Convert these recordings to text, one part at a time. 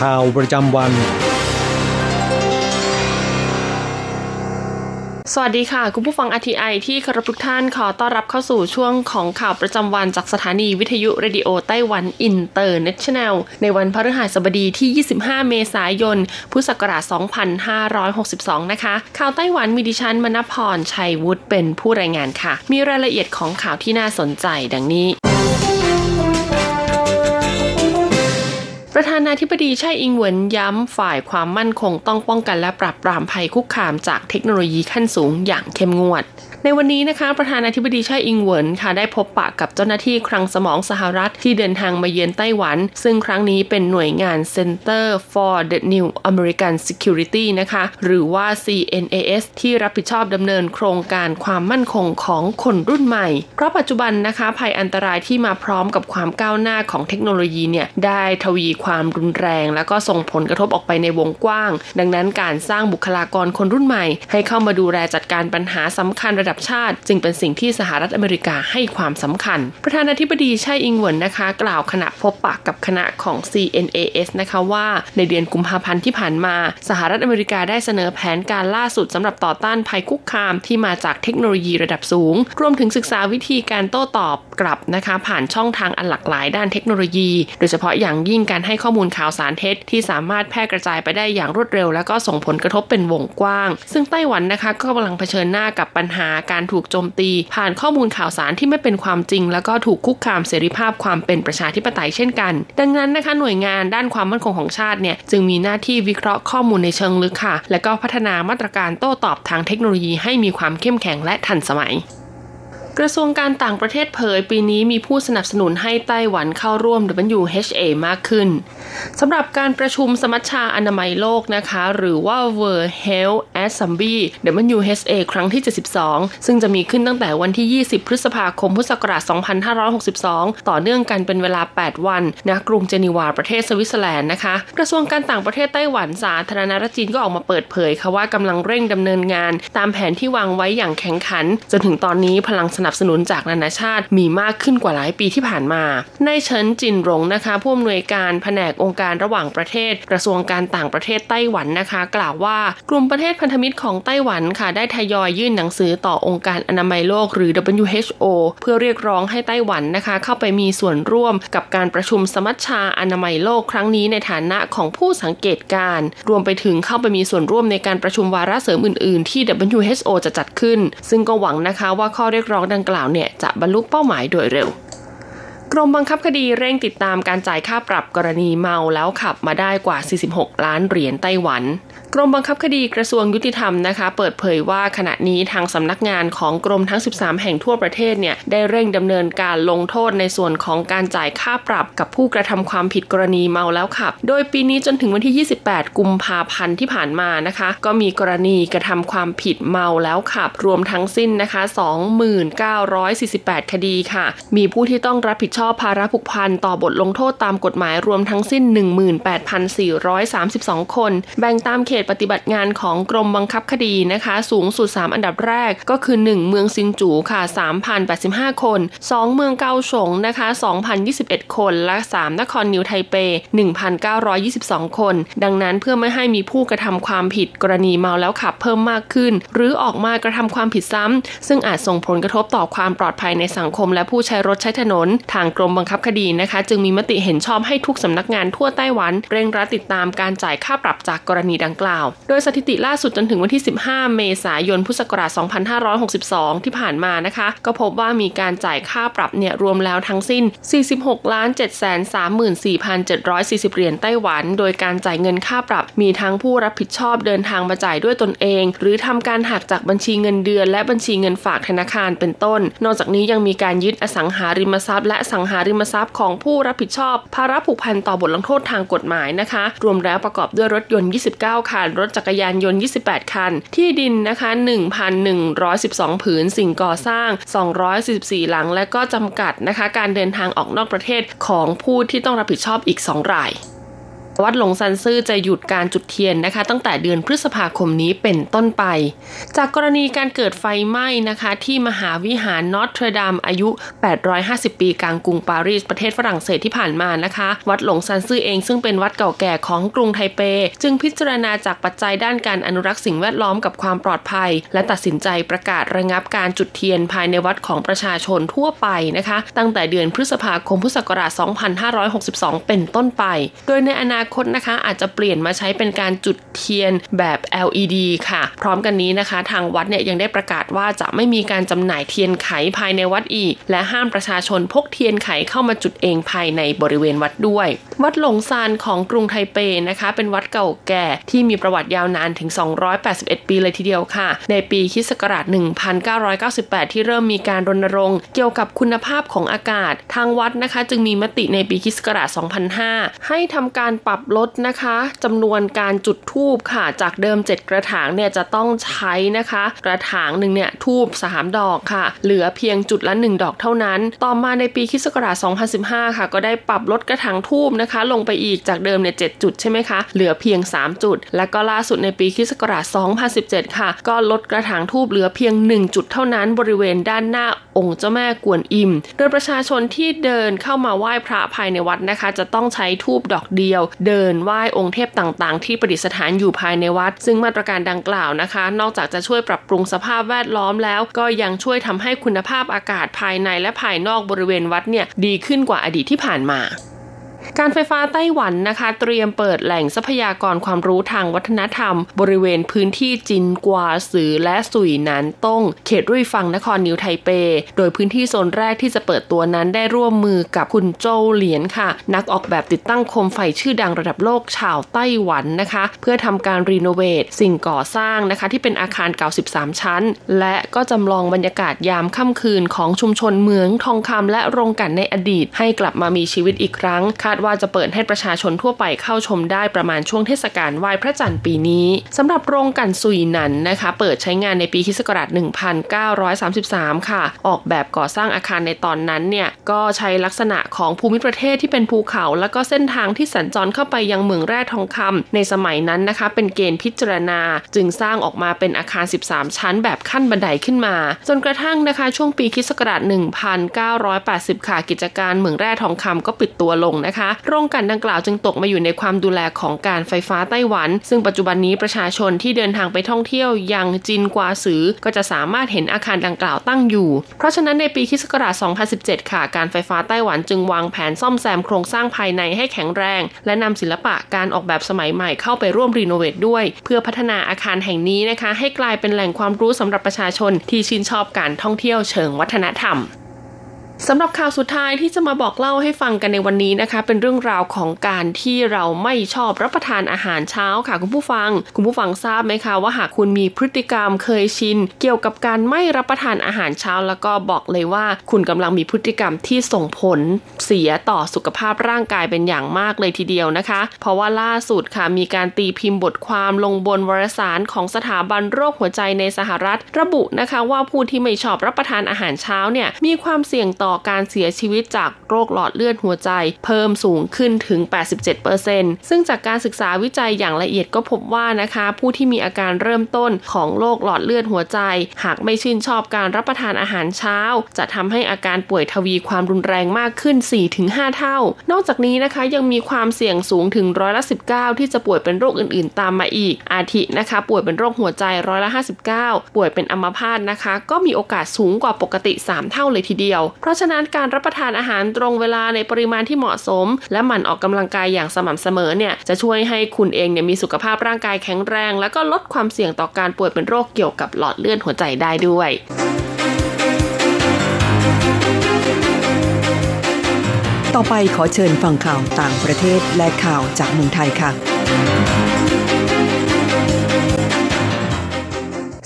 ข่าวประจำวัน สวัสดีค่ะ คุณผู้ฟัง RTI ที่เคารพทุกท่านขอต้อนรับเข้าสู่ช่วงของข่าวประจำวันจากสถานีวิทยุเรดิโอไต้หวันอินเตอร์เนชั่นแนลในวันพฤหัสบดีที่ 25 เมษายน พุทธศักราช 2562 นะคะ ข่าวไต้หวันมีดิฉันมณพรชัยวุฒิเป็นผู้รายงานค่ะ มีรายละเอียดของข่าวที่น่าสนใจดังนี้ ประธานาธิบดีไช่อิงเหวินย้ำฝ่ายความมั่นคงต้องป้องกันและปราบปรามภัยคุกคามจากเทคโนโลยีขั้นสูงอย่างเข้มงวด ในวันนี้นะคะ ประธานาธิบดีไช่อิงเหวินค่ะได้พบปะกับเจ้าหน้าที่คลังสมองสหรัฐที่เดินทางมาเยือนไต้หวัน ซึ่งครั้งนี้เป็นหน่วยงาน Center for the New American Security นะคะหรือว่า CNAS ที่รับผิดชอบดำเนินโครงการความมั่นคงของคนรุ่นใหม่ เพราะปัจจุบันนะคะภัยอันตรายที่มาพร้อมกับความก้าวหน้าของเทคโนโลยีเนี่ยได้ทวีความความรุนแรง แล้วก็ส่งผลกระทบออกไปในวงกว้าง ดังนั้นการสร้างบุคลากรคนรุ่นใหม่ ให้เข้ามาดูแลจัดการปัญหาสำคัญระดับชาติ จึงเป็นสิ่งที่สหรัฐอเมริกาให้ความสำคัญ ประธานาธิบดีไช่อิงเวินนะคะ กล่าวขณะพบปะกับคณะของ CNAS นะคะว่าในเดือนกุมภาพันธ์ที่ผ่านมา สหรัฐอเมริกาได้เสนอแผนการล่าสุดสำหรับต่อต้านภัยคุกคามที่มาจากเทคโนโลยีระดับสูง รวมถึงศึกษาวิธีการโต้ตอบกลับนะคะ ผ่านช่องทางอันหลากหลายด้านเทคโนโลยี โดยเฉพาะอย่างยิ่งการให้ข้อมูลข่าวสารเท็จ ที่สามารถแพร่กระจายไปได้อย่างรวดเร็ว และก็ส่งผลกระทบเป็นวงกว้าง ซึ่งไต้หวันนะคะก็กำลังเผชิญหน้ากับปัญหาการถูกโจมตี ผ่านข้อมูลข่าวสารที่ไม่เป็นความจริง แล้วก็ถูกคุกคามเสรีภาพความเป็นประชาธิปไตยเช่นกัน ดังนั้นนะคะหน่วยงานด้านความมั่นคงของชาติเนี่ยจึงมีหน้าที่วิเคราะห์ข้อมูลในเชิงลึกค่ะ และก็พัฒนามาตรการโต้ตอบทางเทคโนโลยีให้มีความเข้มแข็งและทันสมัย กระทรวงการต่างประเทศเผยปีนี้มีผู้สนับสนุนให้ไต้หวันเข้าร่วม WHA มากขึ้นสำหรับการประชุมสมัชชาอนามัยโลกนะคะ หรือว่า World Health Assembly WHA ครั้งที่ 72 ซึ่งจะมีขึ้นตั้งแต่วันที่ 20 พฤษภาคม พุทธศักราช 2562 ต่อเนื่องกันเป็นเวลา 8 วันณกรุงเจนีวาประเทศสวิตเซอร์แลนด์นะคะ กระทรวงการต่างประเทศไต้หวันสาธารณรัฐจีนก็ออกมาเปิดเผยค่ะว่ากำลังเร่งดำเนินงาน ตามแผนที่วางไว้อย่างแข็งขันจนถึงตอนนี้พลังสนับสนุนจากนานาชาติมีมากขึ้นกว่าหลายปีที่ผ่านมาในเฉินจินหลงนะคะ ผู้อำนวยการแผนกองค์การระหว่างประเทศ กระทรวงการต่างประเทศไต้หวันนะคะ กล่าวว่ากลุ่มประเทศพันธมิตรของไต้หวันค่ะ ได้ทยอยยื่นหนังสือต่อองค์การอนามัยโลกหรือ WHO เพื่อเรียกร้องให้ไต้หวันนะคะ เข้าไปมีส่วนร่วมกับการประชุมสมัชชาอนามัยโลกครั้งนี้ในฐานะของผู้สังเกตการ รวมไปถึงเข้าไปมีส่วนร่วมในการประชุมวาระเสริมอื่น ๆ ที่ WHO จะจัดขึ้น ซึ่งก็หวังนะคะว่าข้อเรียกร้องดังกล่าวเนี่ยจะบรรลุเป้าหมายโดยเร็ว กรมบังคับคดีเร่งติดตามการจ่ายค่าปรับกรณีเมาแล้วขับมาได้กว่า 46 ล้านเหรียญไต้หวัน กรมบังคับคดีกระทรวงยุติธรรมนะคะ เปิดเผยว่าขณะนี้ทางสำนักงานของกรมทั้ง 13 แห่งทั่วประเทศเนี่ยได้เร่งดำเนินการลงโทษในส่วนของการจ่ายค่าปรับกับผู้กระทำความผิดกรณีเมาแล้วขับ โดยปีนี้จนถึงวันที่ 28 กุมภาพันธ์ที่ผ่านมานะคะ ก็มีกรณีกระทำความผิดเมาแล้วขับ รวมทั้งสิ้นนะคะ 2948 คดีค่ะ มีผู้ที่ต้องรับผิดชอบภาระผูกพันต่อบทลงโทษตามกฎหมายรวมทั้งสิ้น 18,432 คน แบ่งตามเขตปฏิบัติงานของกรมบังคับคดีนะคะ สูงสุด 3 อันดับแรกก็คือ 1 เมืองซินจูค่ะ 3,085 คน 2 เมืองเกาสงนะคะ 2,021 คน และ 3 นครนิวไทเป 1,922 คน ดังนั้นเพื่อไม่ให้มีผู้กระทำความผิดกรณีเมาแล้วขับเพิ่มมากขึ้น หรือออกมากระทำความผิดซ้ำซึ่งอาจส่งผลกระทบต่อความปลอดภัยในสังคมและผู้ใช้รถใช้ถนนทางางกรมบังคับคดีนะคะ จึงมีมติเห็นชอบให้ทุกสำนักงานทั่วไต้หวัน เร่งรัดติดตามการจ่ายค่าปรับจากกรณีดังกล่าว โดยสถิติล่าสุดจนถึงวันที่ 15 เมษายนพุทธศักราช 2562 ที่ผ่านมานะคะ ก็พบว่ามีการจ่ายค่าปรับเนี่ยรวมแล้วทั้งสิ้น 46ล้าน7 3 4 7 4 0 เหรียญไต้หวัน โดยการจ่ายเงินค่าปรับ มีทั้งผู้รับผิดชอบเดินทางมาจ่ายด้วยตนเอง หรือทำการหักจากบัญชีเงินเดือน และบัญชีเงินฝากธนาคารเป็นต้น นอกจากนี้ยังมีการยึดอสังหาริมทรัพย์และสังหาริมทรัพย์ของผู้รับผิดชอบ ภาระผูกพันต่อบทลงโทษทางกฎหมายนะคะ รวมแล้วประกอบด้วยรถยนต์ 29 คัน รถจักรยานยนต์ 28 คัน ที่ดินนะคะ 1,112 ผืน สิ่งก่อสร้าง 244 หลัง และก็จำกัดนะคะ การเดินทางออกนอกประเทศของผู้ที่ต้องรับผิดชอบอีก 2 ราย วัดหลงซันซื่อจะหยุดการจุดเทียนนะคะ ตั้งแต่เดือนพฤษภาคมนี้เป็นต้นไป จากกรณีการเกิดไฟไหม้นะคะ ที่มหาวิหารนอตเทรดามอายุ 850 ปีกลางกรุงปารีสประเทศฝรั่งเศสที่ผ่านมานะคะ วัดหลงซันซื่อเองซึ่งเป็นวัดเก่าแก่ของกรุงไทเป จึงพิจารณาจากปัจจัยด้านการอนุรักษ์สิ่งแวดล้อมกับความปลอดภัย และตัดสินใจประกาศระงับการจุดเทียนภายในวัดของประชาชนทั่วไปนะคะ ตั้งแต่เดือนพฤษภาคมพุทธศักราช 2562 เป็นต้นไป โดยในอนาคตนะคะ อาจจะเปลี่ยนมาใช้เป็นการจุดเทียนแบบ LED ค่ะ พร้อมกันนี้นะคะ ทางวัดเนี่ยยังได้ประกาศว่าจะไม่มีการจำหน่ายเทียนไขภายในวัดอีก และห้ามประชาชนพกเทียนไขเข้ามาจุดเองภายในบริเวณวัดด้วย วัดหลงซานของกรุงไทเปนะคะ เป็นวัดเก่าแก่ที่มีประวัติยาวนานถึง 281 ปีเลยทีเดียวค่ะ ในปีคศ1998 ที่เริ่มมีการรณรงค์เกี่ยวกับคุณภาพของอากาศ ทางวัดนะคะ จึงมีมติในปีคศ2005 ให้ทำการปรับลดนะคะจำนวนการจุดทูบค่ะ จากเดิม 7 กระถางเนี่ยจะต้องใช้นะคะ กระถางหนึ่งเนี่ยทูบ3ดอกค่ะ เหลือเพียงจุดละ 1 ดอกเท่านั้น ต่อมาในปีคศ2015 ค่ะ ก็ได้ปรับลดกระถางทูบนะคะ ลงไปอีกจากเดิมเนี่ย7จุดใช่ไหมคะ เหลือเพียง 3 จุด และก็ล่าสุดในปีคศ2017 ค่ะ ก็ลดกระถางทูบเหลือเพียง 1 จุดเท่านั้นบริเวณด้านหน้าองค์เจ้าแม่กวนอิม โดยประชาชนที่เดินเข้ามาไหว้พระภายในวัดนะคะ จะต้องใช้ทูบดอกเดียวเดินไหว้องค์เทพต่างๆ ที่ประดิษฐานอยู่ภายในวัด ซึ่งมาตรการดังกล่าวนะคะ นอกจากจะช่วยปรับปรุงสภาพแวดล้อมแล้ว ก็ยังช่วยทำให้คุณภาพอากาศภายในและภายนอกบริเวณวัดเนี่ยดีขึ้นกว่าอดีตที่ผ่านมา การไฟฟ้าไต้หวันนะคะ เตรียมเปิดแหล่งทรัพยากรความรู้ทางวัฒนธรรม บริเวณพื้นที่จินกวาสือและสุยนานต้ง เขตรุ่ยฟังนครนิวไทเป โดยพื้นที่โซนแรกที่จะเปิดตัวนั้นได้ร่วมมือกับคุณโจเหลียนค่ะ นักออกแบบติดตั้งโคมไฟชื่อดังระดับโลกชาวไต้หวันนะคะ เพื่อทำการรีโนเวทสิ่งก่อสร้างนะคะ ที่เป็นอาคารเก่า 13 ชั้น และก็จำลองบรรยากาศยามค่ำคืนของชุมชนเมืองทองคำและโรงกันในอดีต ให้กลับมามีชีวิตอีกครั้งคาดว่าจะเปิดให้ประชาชนทั่วไปเข้าชมได้ประมาณช่วงเทศกาลไหว้พระจันทร์ปีนี้สำหรับโรงกันซุยนันนะคะ เปิดใช้งานในปีคศ1933 ค่ะ ออกแบบก่อสร้างอาคารในตอนนั้นเนี่ยก็ใช้ลักษณะของภูมิประเทศที่เป็นภูเขา แล้วก็เส้นทางที่สัญจรเข้าไปยังเมืองแร่ทองคำในสมัยนั้นนะคะ เป็นเกณฑ์พิจารณา จึงสร้างออกมาเป็นอาคาร 13 ชั้น แบบขั้นบันไดขึ้นมา จนกระทั่งนะคะ ช่วงปีคศ1980 ค่ะกิจการเมืองแร่ทองคำก็ปิดตัวลงนะคะโรงกันดังกล่าวจึงตกมาอยู่ในความดูแลของการไฟฟ้าไต้หวัน ซึ่งปัจจุบันนี้ประชาชนที่เดินทางไปท่องเที่ยวยังจินกวาสือก็จะสามารถเห็นอาคารดังกล่าวตั้งอยู่ เพราะฉะนั้นในปีคศ2017 ค่ะ การไฟฟ้าไต้หวันจึงวางแผนซ่อมแซมโครงสร้างภายในให้แข็งแรง และนำศิลปะการออกแบบสมัยใหม่เข้าไปร่วมรีโนเวทด้วย เพื่อพัฒนาอาคารแห่งนี้นะคะ ให้กลายเป็นแหล่งความรู้สำหรับประชาชนที่ชื่นชอบการท่องเที่ยวเชิงวัฒนธรรม สำหรับข่าวสุดท้ายที่จะมาบอกเล่าให้ฟังกันในวันนี้นะคะ เป็นเรื่องราวของการที่เราไม่ชอบรับประทานอาหารเช้าค่ะคุณผู้ฟัง คุณผู้ฟังทราบไหมคะว่าหากคุณมีพฤติกรรมเคยชิน เกี่ยวกับการไม่รับประทานอาหารเช้า แล้วก็บอกเลยว่า คุณกำลังมีพฤติกรรมที่ส่งผลเสียต่อสุขภาพร่างกายเป็นอย่างมากเลยทีเดียวนะคะ เพราะว่าล่าสุดค่ะมีการตีพิมพ์บทความลงบนวารสารของสถาบันโรคหัวใจในสหรัฐ ระบุนะคะว่าผู้ที่ไม่ชอบรับประทานอาหารเช้าเนี่ยมีความเสี่ยงต่อการเสียชีวิตจากโรคหลอดเลือดหัวใจ เพิ่มสูงขึ้นถึง 87%ซึ่งจากการศึกษาวิจัยอย่างละเอียดก็พบว่านะคะ ผู้ที่มีอาการเริ่มต้นของโรคหลอดเลือดหัวใจ หากไม่ชื่นชอบการรับประทานอาหารเช้า จะทำให้อาการป่วยทวีความรุนแรงมากขึ้น 4-5 เท่า นอกจากนี้นะคะยังมีความเสี่ยงสูงถึงร้อยละ 19 ที่จะป่วยเป็นโรคอื่น ๆ ตามมาอีก อาทินะคะป่วยเป็นโรคหัวใจร้อยละ 59 ป่วยเป็นอัมพาตนะคะ ก็มีโอกาสสูงกว่าปกติ 3 เท่าเลยทีเดียว เพราะะฉะนั้นการรับประทานอาหารตรงเวลาในปริมาณที่เหมาะสม และหมั่นออกกำลังกายอย่างสม่ำเสมอเนี่ยจะช่วยให้คุณเองเนี่ยมีสุขภาพร่างกายแข็งแรง แล้วก็ลดความเสี่ยงต่อการป่วยเป็นโรคเกี่ยวกับหลอดเลือดหัวใจได้ด้วยต่อไปขอเชิญฟังข่าวต่างประเทศและข่าวจากเมืองไทยค่ะ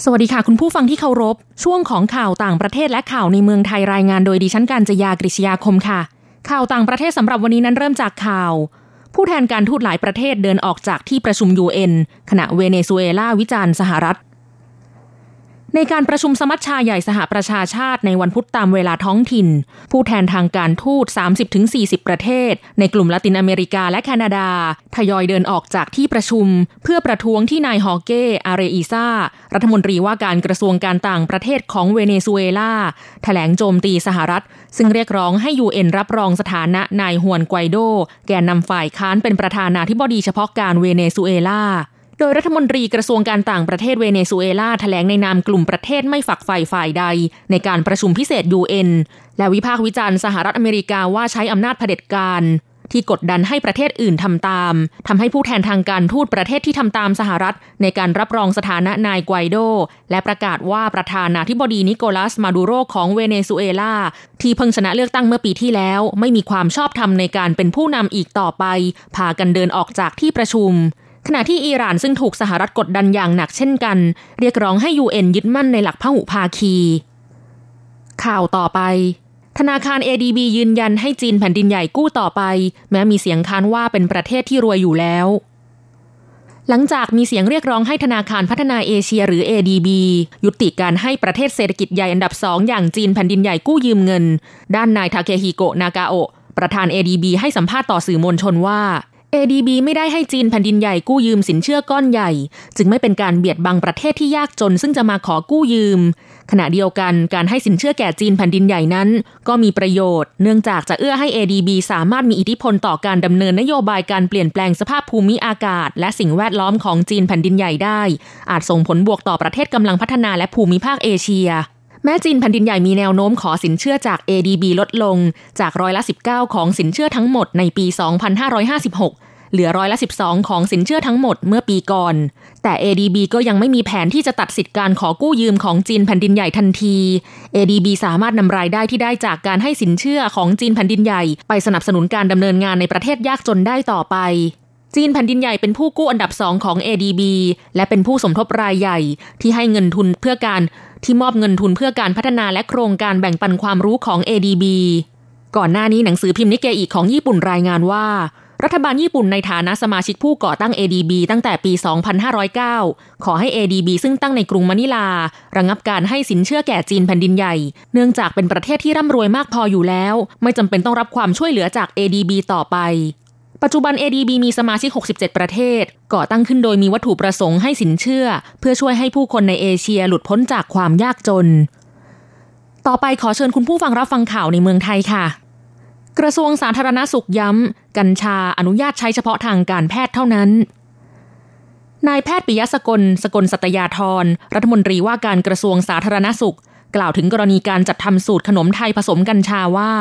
สวัสดีค่ะ คุณผู้ฟังที่เคารพ ช่วงของข่าวต่างประเทศและข่าวในเมืองไทยรายงานโดยดิฉันการจยากริชยาคมค่ะ ข่าวต่างประเทศสำหรับวันนี้นั้นเริ่มจากข่าว ผู้แทนการทูตหลายประเทศเดินออกจากที่ประชุม UN ขณะเวเนซุเอลาวิจารณ์สหรัฐ ในการประชุมสมัชชาใหญ่สหประชาชาติในวันพุธตามเวลาท้องถิ่น ผู้แทนทางการทูต 30-40 ประเทศ ในกลุ่มละตินอเมริกาและแคนาดา ทยอยเดินออกจากที่ประชุม เพื่อประท้วงที่นายฮอเก้อาเรอิซารัฐมนตรีว่าการกระทรวงการต่างประเทศของเวเนซุเอลาแถลงโจมตีสหรัฐ ซึ่งเรียกร้องให้ยูเอ็นรับรองสถานะนายฮวนไกวโด แกนนำฝ่ายค้านเป็นประธานาธิบดีเฉพาะการเวเนซุเอลา ดยรัฐมนตรีกระทรวงการต่างประเทศเวเนซุเอลาแถลงในนามกลุ่มประเทศไม่ฝักใฝ่ฝ่ายใด ในการประชุมพิเศษ UN และวิพากษ์วิจารณ์สหรัฐอเมริกาว่าใช้อำนาจเผด็จการ ที่กดดันให้ประเทศอื่นทำตามทำให้ผู้แทนทางการทูตประเทศที่ทำตามสหรัฐ ในการรับรองสถานะนายไกวโด และประกาศว่าประธานาธิบดีนิโคลัสมาดูโรของเวเนซุเอลาที่เพิ่งชนะเลือกตั้งเมื่อปีที่แล้ว ไม่มีความชอบธรรมในการเป็นผู้นำอีกต่อไปพากันเดินออกจากที่ประชุม ขณะที่อิหร่านซึ่งถูกสหรัฐกดดันอย่างหนักเช่นกัน เรียกร้องให้ UN ยึดมั่นในหลักพหุภาคี ข่าวต่อไป ธนาคาร ADB ยืนยันให้จีนแผ่นดินใหญ่กู้ต่อไป แม้มีเสียงค้านว่าเป็นประเทศที่รวยอยู่แล้ว หลังจากมีเสียงเรียกร้องให้ธนาคารพัฒนาเอเชียหรือ ADB ยุติการให้ประเทศเศรษฐกิจใหญ่อันดับสองอย่างจีนแผ่นดินใหญ่กู้ยืมเงิน ด้านนายทาเคฮิโกะนากาโอะประธาน ADB ให้สัมภาษณ์ต่อสื่อมวลชนว่า ADB ไม่ได้ให้จีนแผ่นดินใหญ่กู้ยืมสินเชื่อก้อนใหญ่ จึงไม่เป็นการเบียดบังประเทศที่ยากจนซึ่งจะมาขอกู้ยืม ขณะเดียวกันการให้สินเชื่อแก่จีนแผ่นดินใหญ่นั้น ก็มีประโยชน์ เนื่องจากจะเอื้อให้ ADB สามารถมีอิทธิพลต่อการดำเนินนโยบายการเปลี่ยนแปลงสภาพภูมิอากาศ และสิ่งแวดล้อมของจีนแผ่นดินใหญ่ได้ อาจส่งผลบวกต่อประเทศกำลังพัฒนาและภูมิภาคเอเชีย แม้จีนแผ่นดินใหญ่มีแนวโน้มขอสินเชื่อจาก ADB ลดลงจากร้อยละ 19 ของสินเชื่อทั้งหมดในปี 2556 เหลือร้อยละ 12 ของสินเชื่อทั้งหมดเมื่อปีก่อน แต่ ADB ก็ยังไม่มีแผนที่จะตัดสิทธิการขอกู้ยืมของจีนแผ่นดินใหญ่ทันที ADB สามารถนำรายได้ที่ได้จากการให้สินเชื่อของจีนแผ่นดินใหญ่ ไปสนับสนุนการดำเนินงานในประเทศยากจนได้ต่อไป จีนแผ่นดินใหญ่เป็นผู้กู้อันดับสองของ ADB และเป็นผู้สมทบรายใหญ่ที่ให้เงินทุนเพื่อการที่มอบเงินทุนเพื่อการพัฒนาและโครงการแบ่งปันความรู้ของ ADB ก่อนหน้านี้หนังสือพิมพ์นิเกอีของญี่ปุ่นรายงานว่า รัฐบาลญี่ปุ่นในฐานะสมาชิกผู้ก่อตั้ง ADB ตั้งแต่ปี 2509 ขอให้ ADB ซึ่งตั้งในกรุงมะนิลา ระงับการให้สินเชื่อแก่จีนแผ่นดินใหญ่ เนื่องจากเป็นประเทศที่ร่ำรวยมากพออยู่แล้ว ไม่จำเป็นต้องรับความช่วยเหลือจาก ADB ต่อไป ปัจจุบัน ADB มีสมาชิก 67 ประเทศ ก่อตั้งขึ้นโดยมีวัตถุประสงค์ให้สินเชื่อ เพื่อช่วยให้ผู้คนในเอเชียหลุดพ้นจากความยากจน ต่อไปขอเชิญคุณผู้ฟังรับฟังข่าวในเมืองไทยค่ะ กระทรวงสาธารณสุขย้ำ กัญชาอนุญาตใช้เฉพาะทางการแพทย์เท่านั้นนายแพทย์ปิยสกล สกลสัตยาธร รัฐมนตรีว่าการกระทรวงสาธารณสุข กล่าวถึงกรณีการจัดทำสูตรขนมไทยผสมกัญชาว่า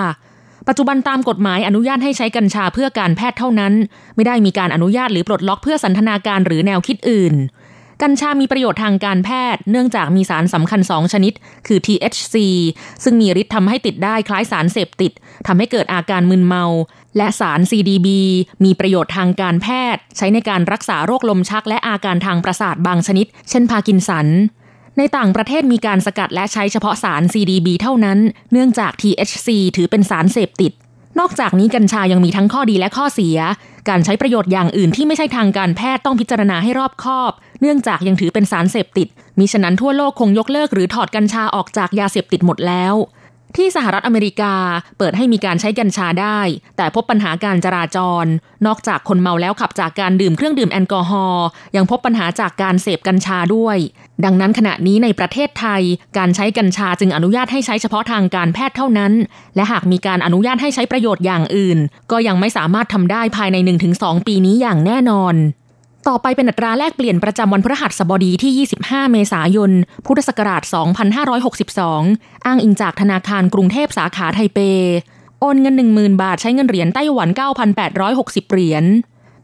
ปัจจุบันตามกฎหมายอนุญาตให้ใช้กัญชาเพื่อการแพทย์เท่านั้น ไม่ได้มีการอนุญาตหรือปลดล็อกเพื่อสันทนาการหรือแนวคิดอื่น กัญชามีประโยชน์ทางการแพทย์ เนื่องจากมีสารสำคัญ2ชนิด คือ THC ซึ่งมีฤทธิ์ทำให้ติดได้คล้ายสารเสพติดทำให้เกิดอาการมึนเมา และสาร CDB มีประโยชน์ทางการแพทย์ ใช้ในการรักษาโรคลมชักและอาการทางประสาทบางชนิด เช่นพาร์กินสัน ในต่างประเทศมีการสกัดและใช้เฉพาะสาร CDB เท่านั้น เนื่องจาก THC ถือเป็นสารเสพติด นอกจากนี้กัญชายังมีทั้งข้อดีและข้อเสีย การใช้ประโยชน์อย่างอื่นที่ไม่ใช่ทางการแพทย์ต้องพิจารณาให้รอบคอบ เนื่องจากยังถือเป็นสารเสพติดมิฉะนั้นทั่วโลกคงยกเลิกหรือถอดกัญชาออกจากยาเสพติดหมดแล้ว ที่สหรัฐอเมริกาเปิดให้มีการใช้กัญชาได้ แต่พบปัญหาการจราจร นอกจากคนเมาแล้วขับจากการดื่มเครื่องดื่มแอลกอฮอล์ยังพบปัญหาจากการเสพกัญชาด้วย ดังนั้นขณะนี้ในประเทศไทย การใช้กัญชาจึงอนุญาตให้ใช้เฉพาะทางการแพทย์เท่านั้น และหากมีการอนุญาตให้ใช้ประโยชน์อย่างอื่น ก็ยังไม่สามารถทำได้ภายใน 1-2 ปีนี้อย่างแน่นอน ต่อไปเป็นอัตราแลกเปลี่ยนประจำวันพฤหัสบดีที่ 25 เมษายน พุทธศักราช 2562 อ้างอิงจากธนาคารกรุงเทพสาขาไทเป โอนเงิน 10,000 บาทใช้เงินเหรียญไต้หวัน 9,860 เหรียญ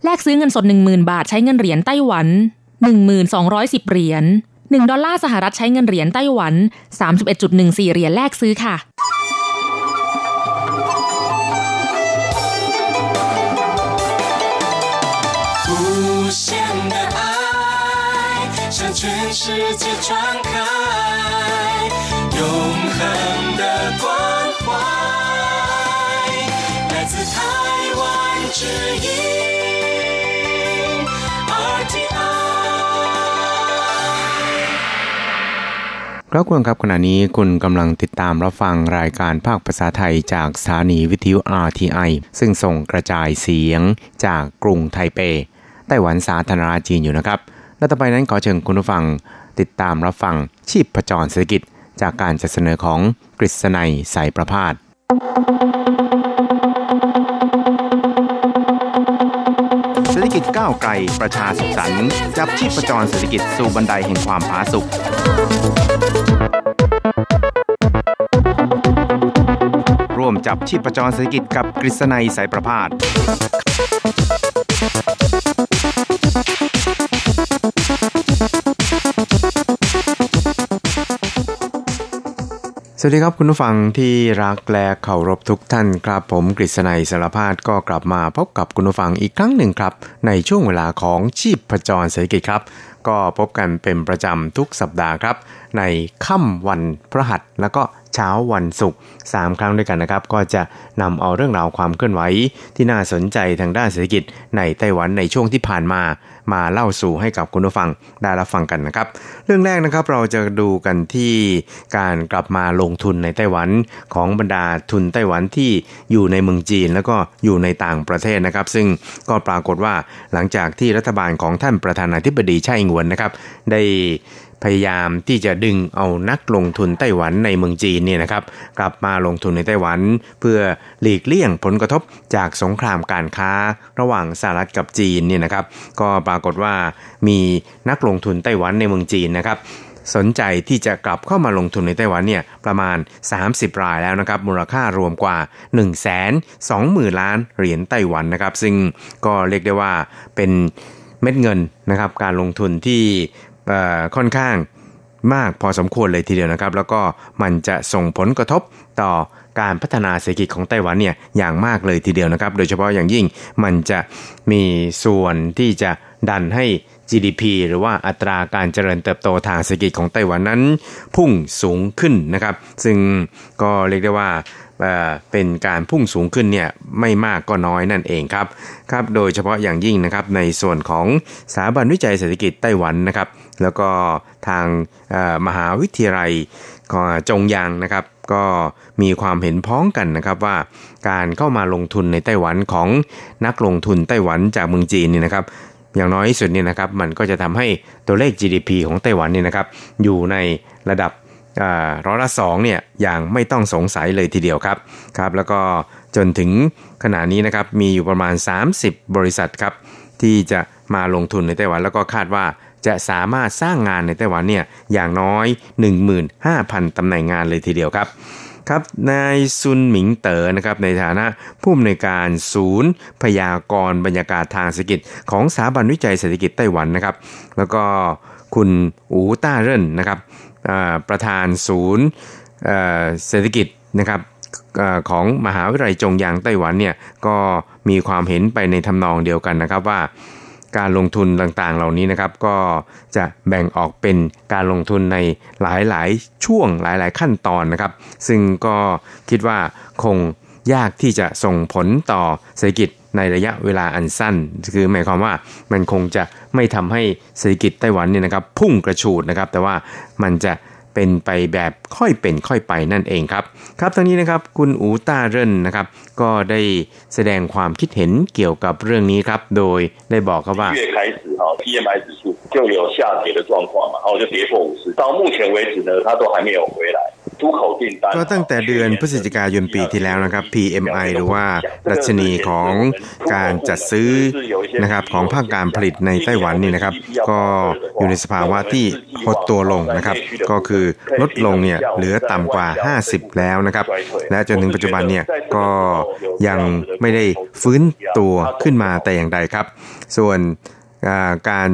แลกซื้อเงินสด 10,000 บาทใช้เงินเหรียญไต้หวัน 1,210 เหรียญ 1 ดอลลาร์สหรัฐใช้เงินเหรียญไต้หวัน 31.14 เหรียญแลกซื้อค่ะ 全世界传开永恒的关怀来自台湾之音 RTI ครับคุณครับขณะนี้คุณกำลังติดตามรับฟังรายการภาคภาษาไทยจากสถานีวิทยุ RTI ซึ่งส่งกระจายเสียงจากกรุงไทเป ไต้หวันสาธารณรัฐจีนอยู่นะครับ และต่อไปนั้นขอเชิญคุณผู้ฟังติดตามรับฟังชีพประจรเศรษฐกิจ จากการจัดเสนอของกฤษณัยสายประพาสเศรษฐกิจก้าวไกลประชาสุขสันต์จับชีพประจรเศรษฐกิจสู่บันไดแห่งความผาสุกร่วมจับชีพประจรเศรษฐกิจกับกฤษณัยสายประพาส วัสดีครับคุณผู้ฟังที่รักและเคารพทุกท่านครับ ผมกฤษณัยสารพาดก็กลับมาพบกับคุณผู้ฟังอีกครั้งหนึ่งครับ ในช่วงเวลาของชีพประจรเศรษฐกิจครับ ก็พบกันเป็นประจำทุกสัปดาห์ครับ ในค่ำวันพระหัสแล้วก็เช้าวันศุกร์3ครั้งด้วยกันนะครับ ก็จะนำเอาเรื่องราวความเคลื่อนไหวที่น่าสนใจทางด้านเศรษฐกิจในไต้หวันในช่วงที่ผ่านมา มาเล่าสู่ให้กับคุณผู้ฟังได้รับฟังกันนะครับ เรื่องแรกนะครับเราจะดูกันที่การกลับมาลงทุนในไต้หวันของบรรดาทุนไต้หวันที่อยู่ในเมืองจีน แล้วก็อยู่ในต่างประเทศนะครับ ซึ่งก็ปรากฏว่าหลังจากที่รัฐบาลของท่านประธานาธิบดีไช่อิงหวนนะครับ ได้ พยายามที่จะดึงเอานักลงทุนไต้หวันในเมืองจีนเนี่ยนะครับ กลับมาลงทุนในไต้หวัน เพื่อหลีกเลี่ยงผลกระทบจากสงครามการค้าระหว่างสหรัฐกับจีนเนี่ยนะครับ ก็ปรากฏว่ามีนักลงทุนไต้หวันในเมืองจีนนะครับสนใจที่จะกลับเข้ามาลงทุนในไต้หวันเนี่ยประมาณ 30 รายแล้วนะครับ มูลค่ารวมกว่า 1 2 0 0 0 0 ล้านเหรียญไต้หวันนะครับ ซึ่งก็เรียกได้ว่าเป็นเม็ดเงินนะครับ การลงทุนที่ ค่อนข้างมากพอสมควรเลยทีเดียวนะครับ แล้วก็มันจะส่งผลกระทบต่อการพัฒนาเศรษฐกิจของไต้หวันเนี่ยอย่างมากเลยทีเดียวนะครับ โดยเฉพาะอย่างยิ่งมันจะมีส่วนที่จะดันให้ GDP หรือว่าอัตราการเจริญเติบโตทางเศรษฐกิจของไต้หวันนั้น พุ่งสูงขึ้นนะครับ ซึ่งก็เรียกได้ว่าเป็นการพุ่งสูงขึ้นเนี่ยไม่มากก็น้อยนั่นเองครับครับ โดยเฉพาะอย่างยิ่งนะครับในส่วนของสถาบันวิจัยเศรษฐกิจไต้หวันนะครับ แล้วก็ทางมหาวิทยาลัยจงยางนะครับ ก็มีความเห็นพ้องกันนะครับว่าการเข้ามาลงทุนในไต้หวันของนักลงทุนไต้หวันจากเมืองจีนนี่นะครับอย่างน้อยที่สุดนี่นะครับมันก็จะทำให้ตัวเลข GDP ของไต้หวันนี่นะครับอยู่ในระดับร้อยละสองเนี่ยอย่างไม่ต้องสงสัยเลยทีเดียวครับครับ แล้วก็จนถึงขณะนี้นะครับมีอยู่ประมาณ 30 บริษัทครับที่จะมาลงทุนในไต้หวันแล้วก็คาดว่า จะสามารถสร้างงานในไต้หวันเนี่ยอย่างน้อย 15,000 ตำแหน่งงานเลยทีเดียวครับครับนายซุนหมิงเต๋อนะครับในฐานะผู้อำนวยการศูนย์ พยากรณ์บรรยากาศทางเศรษฐกิจ ของสถาบันวิจัยเศรษฐกิจไต้หวันนะครับ แล้วก็คุณอูต้าเร่นนะครับประธานศูนย์เศรษฐกิจนะครับของมหาวิทยาลัยจงยางไต้หวันเนี่ยก็มีความเห็นไปในทำนองเดียวกันนะครับว่า การลงทุนต่างๆ เหล่านี้นะครับ ก็จะแบ่งออกเป็นการลงทุนในหลายๆ ช่วงหลายๆ ขั้นตอนนะครับ ซึ่งก็คิดว่าคงยากที่จะส่งผลต่อเศรษฐกิจในระยะเวลาอันสั้น คือหมายความว่ามันคงจะไม่ทำให้เศรษฐกิจไต้หวันเนี่ยนะครับพุ่งกระฉูดนะครับ แต่ว่ามันจะ เป็นไปแบบค่อยเป็นค่อยไปนั่นเองครับ ครับทั้งนี้นะครับคุณอูต้าเรินนะครับ ก็ได้แสดงความคิดเห็นเกี่ยวกับเรื่องนี้ครับ โดยได้บอกครับว่า月开始哈 PMI 指数就有下跌的状况嘛，然后就跌破五十，到目前为止呢，它都还没有回来。 突ก็ตั้งแต่เดือนพฤศจิกายนปีที่แล้วนะครับ PMI หรือว่าดัชนีของการจัดซื้อนะครับของภาคการผลิตในไต้หวันนี่นะครับ ก็อยู่ในสภาวะที่หดตัวลงนะครับ ก็คือลดลงเนี่ยเหลือต่ำกว่า 50 แล้วนะครับ และจนถึงปัจจุบันเนี่ยก็ยังไม่ได้ฟื้นตัวขึ้นมาแต่อย่างใดครับ ส่วนการ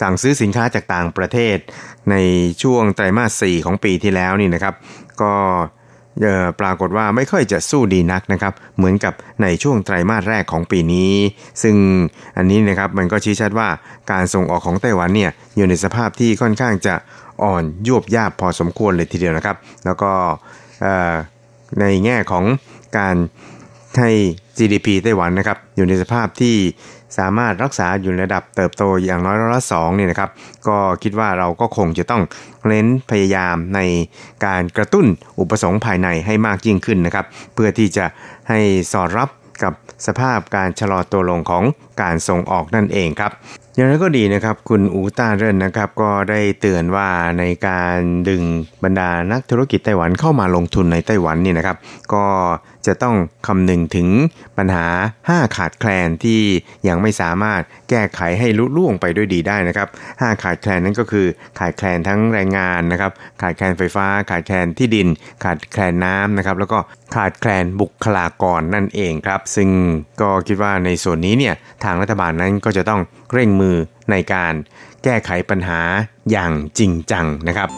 สั่งซื้อสินค้าจากต่างประเทศ ในช่วงไตรมาส 4 ของปีที่แล้วนี่นะครับ ก็ปรากฏว่าไม่ค่อยจะสู้ดีนักนะครับ เหมือนกับในช่วงไตรมาสแรกของปีนี้ ซึ่งอันนี้นะครับมันก็ชี้ชัดว่าการส่งออกของไต้หวันเนี่ยอยู่ในสภาพที่ค่อนข้างจะอ่อนยวบยาบพอสมควรเลยทีเดียวนะครับ แล้วก็ในแง่ของการให้ GDP ไต้หวันนะครับอยู่ในสภาพที่ สามารถรักษาอยู่ในระดับเติบโตอย่างน้อยร้อยละสองเนี่ยนะครับก็คิดว่าเราก็คงจะต้องเน้นพยายามในการกระตุ้นอุปสงค์ภายในให้มากยิ่งขึ้นนะครับเพื่อที่จะให้สอดรับกับสภาพการชะลอตัวลงของการส่งออกนั่นเองครับอย่างนั้นก็ดีนะครับคุณอูต้าเรนนะครับก็ได้เตือนว่าในการดึงบรรดานักธุรกิจไต้หวันเข้ามาลงทุนในไต้หวันนี่นะครับ ก็ จะต้องคำนึงถึงปัญหา 5 ขาดแคลนที่ยังไม่สามารถแก้ไขให้ลุล่วงไปด้วยดีได้นะครับ 5 ขาดแคลนนั้นก็คือขาดแคลนทั้งแรงงานนะครับ ขาดแคลนไฟฟ้า ขาดแคลนที่ดิน ขาดแคลนน้ำนะครับ แล้วก็ขาดแคลนบุคลากรนั่นเองครับ ซึ่งก็คิดว่าในส่วนนี้เนี่ยทางรัฐบาลนั้นก็จะต้องเร่งมือในการแก้ไขปัญหาอย่างจริงจังนะครับ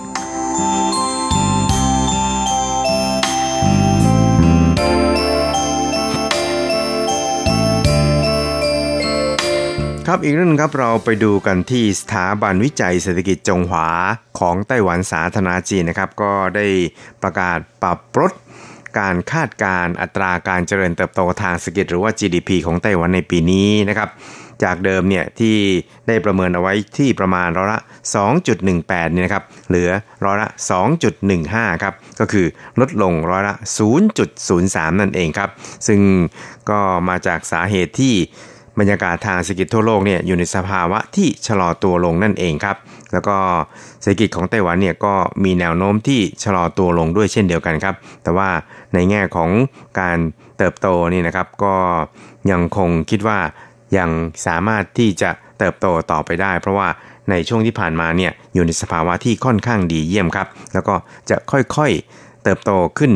ครับอีกเรื่องครับเราไปดูกันที่สถาบันวิจัยเศรษฐกิจจงหวาของไต้หวันสาธารณจีนนะครับ ก็ได้ประกาศปรับลดการคาดการอัตราการเจริญเติบโตทางเศรษฐกิจหรือว่า GDP ของไต้หวันในปีนี้นะครับจากเดิมเนี่ยที่ได้ประเมินเอาไว้ที่ประมาณร้อยละ 2.18เนี่ยนะครับเหลือร้อยละ 2.15 ครับ ก็คือลดลงร้อยละ 0.03 นั่นเองครับ ซึ่งก็มาจากสาเหตุที่ บรรยากาศทางเศรษฐกิจทั่วโลกเนี่ยอยู่ในสภาวะที่ชะลอตัวลงนั่นเองครับ แล้วก็เศรษฐกิจของไต้หวันเนี่ยก็มีแนวโน้มที่ชะลอตัวลงด้วยเช่นเดียวกันครับ แต่ว่าในแง่ของการเติบโตนี่นะครับ ก็ยังคงคิดว่ายังสามารถที่จะเติบโตต่อไปได้ เพราะว่าในช่วงที่ผ่านมาเนี่ยอยู่ในสภาวะที่ค่อนข้างดีเยี่ยมครับ แล้วก็จะค่อยๆเติบโตขึ้น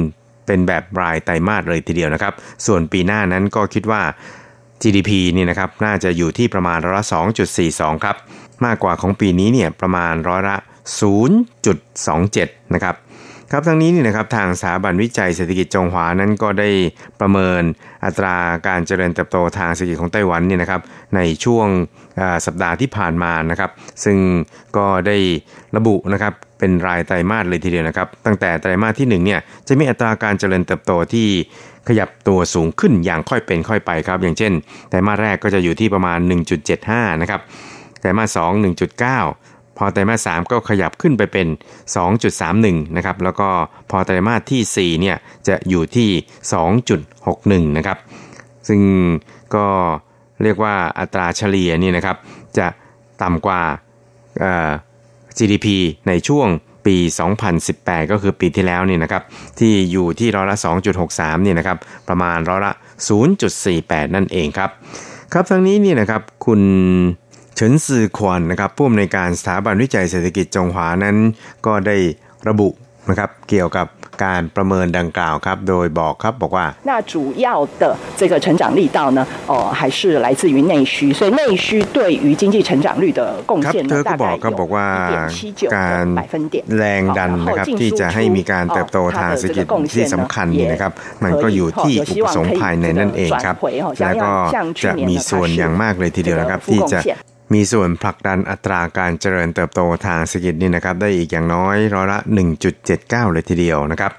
เป็นแบบรายไตรมาสเลยทีเดียวนะครับ ส่วนปีหน้านั้นก็คิดว่า GDP นี่นะครับน่าจะอยู่ที่ประมาณร้อยละ 2.42 ครับ มากกว่าของปีนี้เนี่ยประมาณร้อยละ 0.27 นะครับครับทั้งนี้นี่นะครับทางสถาบันวิจัยเศรษฐกิจจงหวานั้นก็ได้ประเมินอัตราการเจริญเติบโตทางเศรษฐกิจของไต้หวันนี่นะครับในช่วงสัปดาห์ที่ผ่านมานะครับ ซึ่งก็ได้ระบุนะครับเป็นรายไตรมาสเลยทีเดียวนะครับ ตั้งแต่ไตรมาสที่1เนี่ยจะมีอัตราการเจริญเติบโตที่ ขยับตัวสูงขึ้นอย่างค่อยเป็นค่อยไปครับ อย่างเช่นไตรมาสแรกก็จะอยู่ที่ประมาณ 1.75 นะครับไตรมาส2 1.9 พอไตรมาส3ก็ขยับขึ้นไปเป็น 2.31 นะครับ แล้วก็พอไตรมาสที่4เนี่ยจะอยู่ที่ 2.61 นะครับ ซึ่งก็เรียกว่าอัตราเฉลี่ยนี่นะครับจะต่ำกว่า GDP ในช่วง ปี 2018 ก็คือปีที่แล้วนี่นะครับที่อยู่ที่ร้อยละ 2.63นี่นะครับประมาณร้อยละ 0.48 นั่นเองครับครับทั้งนี้นี่นะครับคุณเฉินซือควนนะครับผู้อำนวยการสถาบันวิจัยเศรษฐกิจจงหวานั้นก็ได้ระบุ นะครับเกี่ยวกับการประเมินดังกล่าวครับ โดยบอกครับบอกว่า那主要的这个成长力道呢哦还是来自于内需所以内需对于经济成长率的贡献呢大概有การแรงดันนะครับที่จะให้มีการเติบโตทางเศรษฐกิจที่สำคัญนี่นะครับ มันก็อยู่ที่อุปสงค์ภายในนั่นเองครับ แล้วก็จะมีส่วนอย่างมากเลยทีเดียวนะครับที่จะ มีส่วนผลักดันอัตราการเจริญเติบโตทางเศรษฐกิจนี่นะครับได้อีกอย่างน้อยร้อยละ 1.79 เลยทีเดียวนะครับ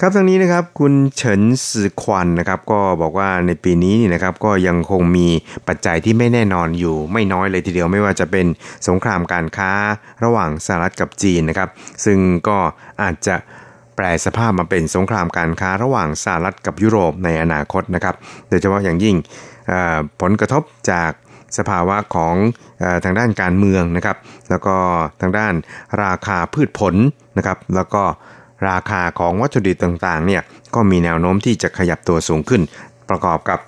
ครับทั้งนี้นะครับคุณเฉินซือควันนะครับก็บอกว่าในปีนี้นี่นะครับก็ยังคงมีปัจจัยที่ไม่แน่นอนอยู่ไม่น้อยเลยทีเดียวไม่ว่าจะเป็นสงครามการค้าระหว่างสหรัฐกับจีนนะครับซึ่งก็อาจจะแปลสภาพมาเป็นสงครามการค้าระหว่างสหรัฐกับยุโรปในอนาคตนะครับโดยเฉพาะอย่างยิ่งผลกระทบจาก สภาวะของทางด้านการเมืองนะครับ แล้วก็ทางด้านราคาพืชผลนะครับ แล้วก็ราคาของวัตถุดิบต่างๆเนี่ยก็มีแนวโน้มที่จะขยับตัวสูงขึ้น ประกอบกับ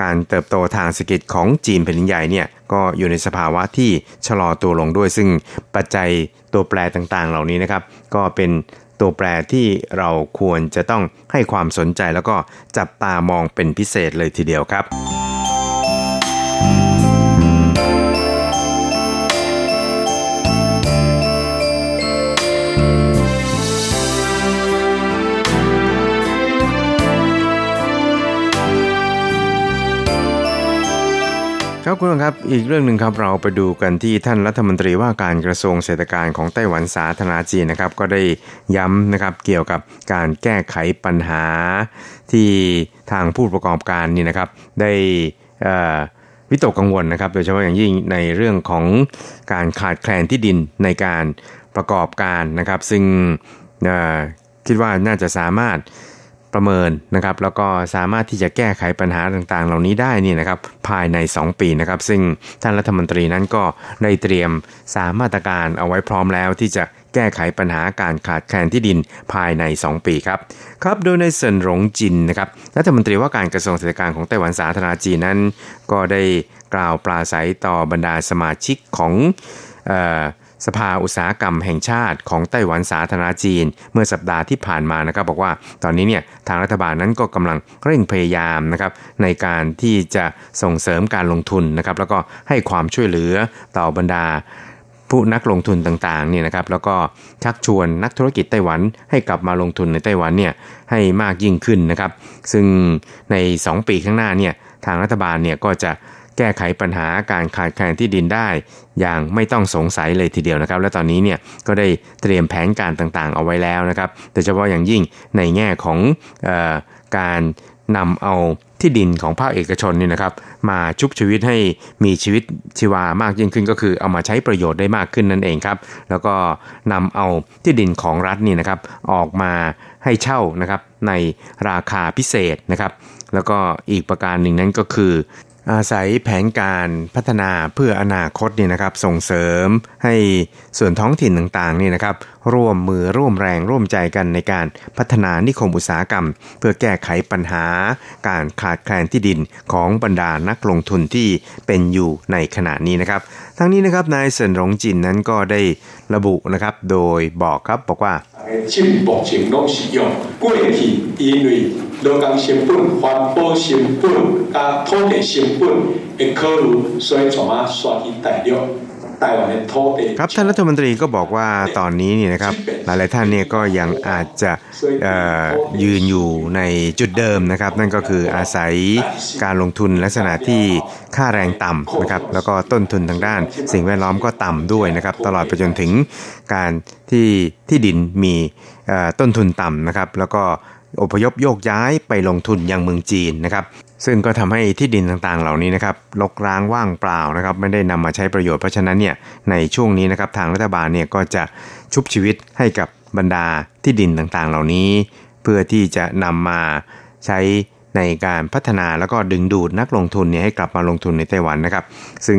การเติบโตทางเศรษฐกิจของจีนแผ่นดินใหญ่เนี่ยก็อยู่ในสภาวะที่ชะลอตัวลงด้วย ซึ่งปัจจัยตัวแปรต่างๆ เหล่านี้นะครับ ก็เป็นตัวแปรที่เราควรจะต้องให้ความสนใจแล้วก็จับตามองเป็นพิเศษเลยทีเดียวครับ ครับคุณผู้ครับอีกเรื่องหนึ่งครับเราไปดูกันที่ท่านรัฐมนตรีว่าการกระทรวงเศรษฐการของไต้หวันสาธารณจีนนะครับ ก็ได้ย้ำนะครับเกี่ยวกับการแก้ไขปัญหาที่ทางผู้ประกอบการนี่นะครับ ได้วิตกกังวลนะครับ โดยเฉพาะอย่างยิ่งในเรื่องของการขาดแคลนที่ดินในการประกอบการนะครับ ซึ่งคิดว่าน่าจะสามารถ ประเมินนะครับแล้วก็สามารถที่จะแก้ไขปัญหาต่างๆ เหล่านี้ได้นี่นะครับภายใน 2 ปีนะครับ ซึ่งท่านรัฐมนตรีนั้นก็ได้เตรียมสามมาตรการเอาไว้พร้อมแล้วที่จะแก้ไขปัญหาการขาดแคลนที่ดินภายใน 2 ปีครับครับโดยในเซินหลงจินนะครับรัฐมนตรีว่าการกระทรวงเศรษฐการของไต้หวันสาธารณจีนนั้น ก็ได้กล่าวปราศัยต่อบรรดาสมาชิกของ สภาอุตสาหกรรมแห่งชาติของไต้หวันสาธารณจีน เมื่อสัปดาห์ที่ผ่านมานะครับ บอกว่าตอนนี้เนี่ยทางรัฐบาลนั้นก็กำลังเร่งพยายามนะครับในการที่จะส่งเสริมการลงทุนนะครับแล้วก็ให้ความช่วยเหลือต่อบรรดาผู้นักลงทุนต่างๆเนี่ยนะครับแล้วก็ชักชวนนักธุรกิจไต้หวันให้กลับมาลงทุนในไต้หวันเนี่ยให้มากยิ่งขึ้นนะครับ ซึ่งใน 2 ปีข้างหน้าเนี่ยทางรัฐบาลเนี่ยก็จะ แก้ไขปัญหาการขาดแคลนที่ดินได้ อย่างไม่ต้องสงสัยเลยทีเดียวนะครับ และตอนนี้เนี่ยก็ได้เตรียมแผนการต่างๆ เอาไว้แล้วนะครับโดยเฉพาะอย่างยิ่งในแง่ของออการนำเอาที่ดินของภาคเอกชนนี่นะครับ มาชุบชีวิตให้มีชีวิตชีวามากยิ่งขึ้นก็คือเอามาใช้ประโยชน์ได้มากขึ้นนั่นเองครับ แล้วก็นำเอาที่ดินของรัฐนี่นะครับ ออกมาให้เช่านะครับในราคาพิเศษนะครับ แล้วก็อีกประการหนึ่งนั้นก็คือ อาศัยแผนการพัฒนาเพื่ออนาคตนี่นะครับ ส่งเสริมให้ส่วนท้องถิ่นต่างๆนี่นะครับ ร่วมมือร่วมแรงร่วมใจกันในการพัฒนานิคมอุตสาหกรรม เพื่อแก้ไขปัญหา การขาดแคลนที่ดินของบรรดานักลงทุนที่เป็นอยู่ในขณะนี้นะครับ ทั้งนี้นะครับนายเซินหลงจินนั้นก็ได้ระบุนะครับโดยบอกครับบอกว่า进目前拢是用过去因为劳工成本、环保成本、甲土地成本的考虑，所以从啊刷去大陆。 ครับท่านรัฐมนตรีก็บอกว่าตอนนี้นี่นะครับหลายๆท่านเนี่ยก็ยังอาจจะยืนอยู่ในจุดเดิมนะครับ นั่นก็คืออาศัยการลงทุนลักษณะที่ค่าแรงต่ำนะครับแล้วก็ต้นทุนทางด้าน สิ่งแวดล้อมก็ต่ำด้วยนะครับ ตลอดไปจนถึงการที่ที่ดินมีต้นทุนต่ำนะครับ แล้วก็อพยพโยกย้ายไปลงทุนยังเมืองจีนนะครับ ซึ่งก็ทำให้ที่ดินต่างๆ เหล่านี้นะครับลกร้างว่างเปล่านะครับไม่ได้นำมาใช้ประโยชน์เพราะฉะนั้นเนี่ยในช่วงนี้นะครับทางรัฐบาลเนี่ยก็จะชุบชีวิตให้กับบรรดาที่ดินต่างๆ เหล่านี้ เพื่อที่จะนำมาใช้ในการพัฒนาแล้วก็ดึงดูดนักลงทุนเนี่ยให้กลับมาลงทุนในไต้หวันนะครับ ซึ่ง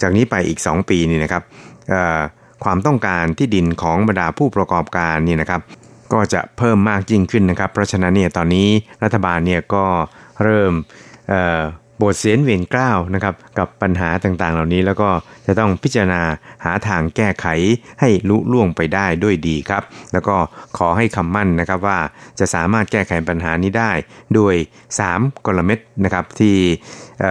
จากนี้ไปอีก 2 ปีนี่นะครับความต้องการที่ดินของบรรดาผู้ประกอบการนี่นะครับ ก็จะเพิ่มมากยิ่งขึ้นนะครับ เพราะฉะนั้นเนี่ยตอนนี้รัฐบาลเนี่ยก็ เริ่มบทเสียนเวียนกล้าวนะครับกับปัญหาต่างๆ เหล่านี้แล้วก็จะต้องพิจารณาหาทางแก้ไขให้ลุล่วงไปได้ด้วยดีครับ แล้วก็ขอให้คำมั่นนะครับว่าจะสามารถแก้ไขปัญหานี้ได้ด้วย 3 กลเม็ดนะครับที่เ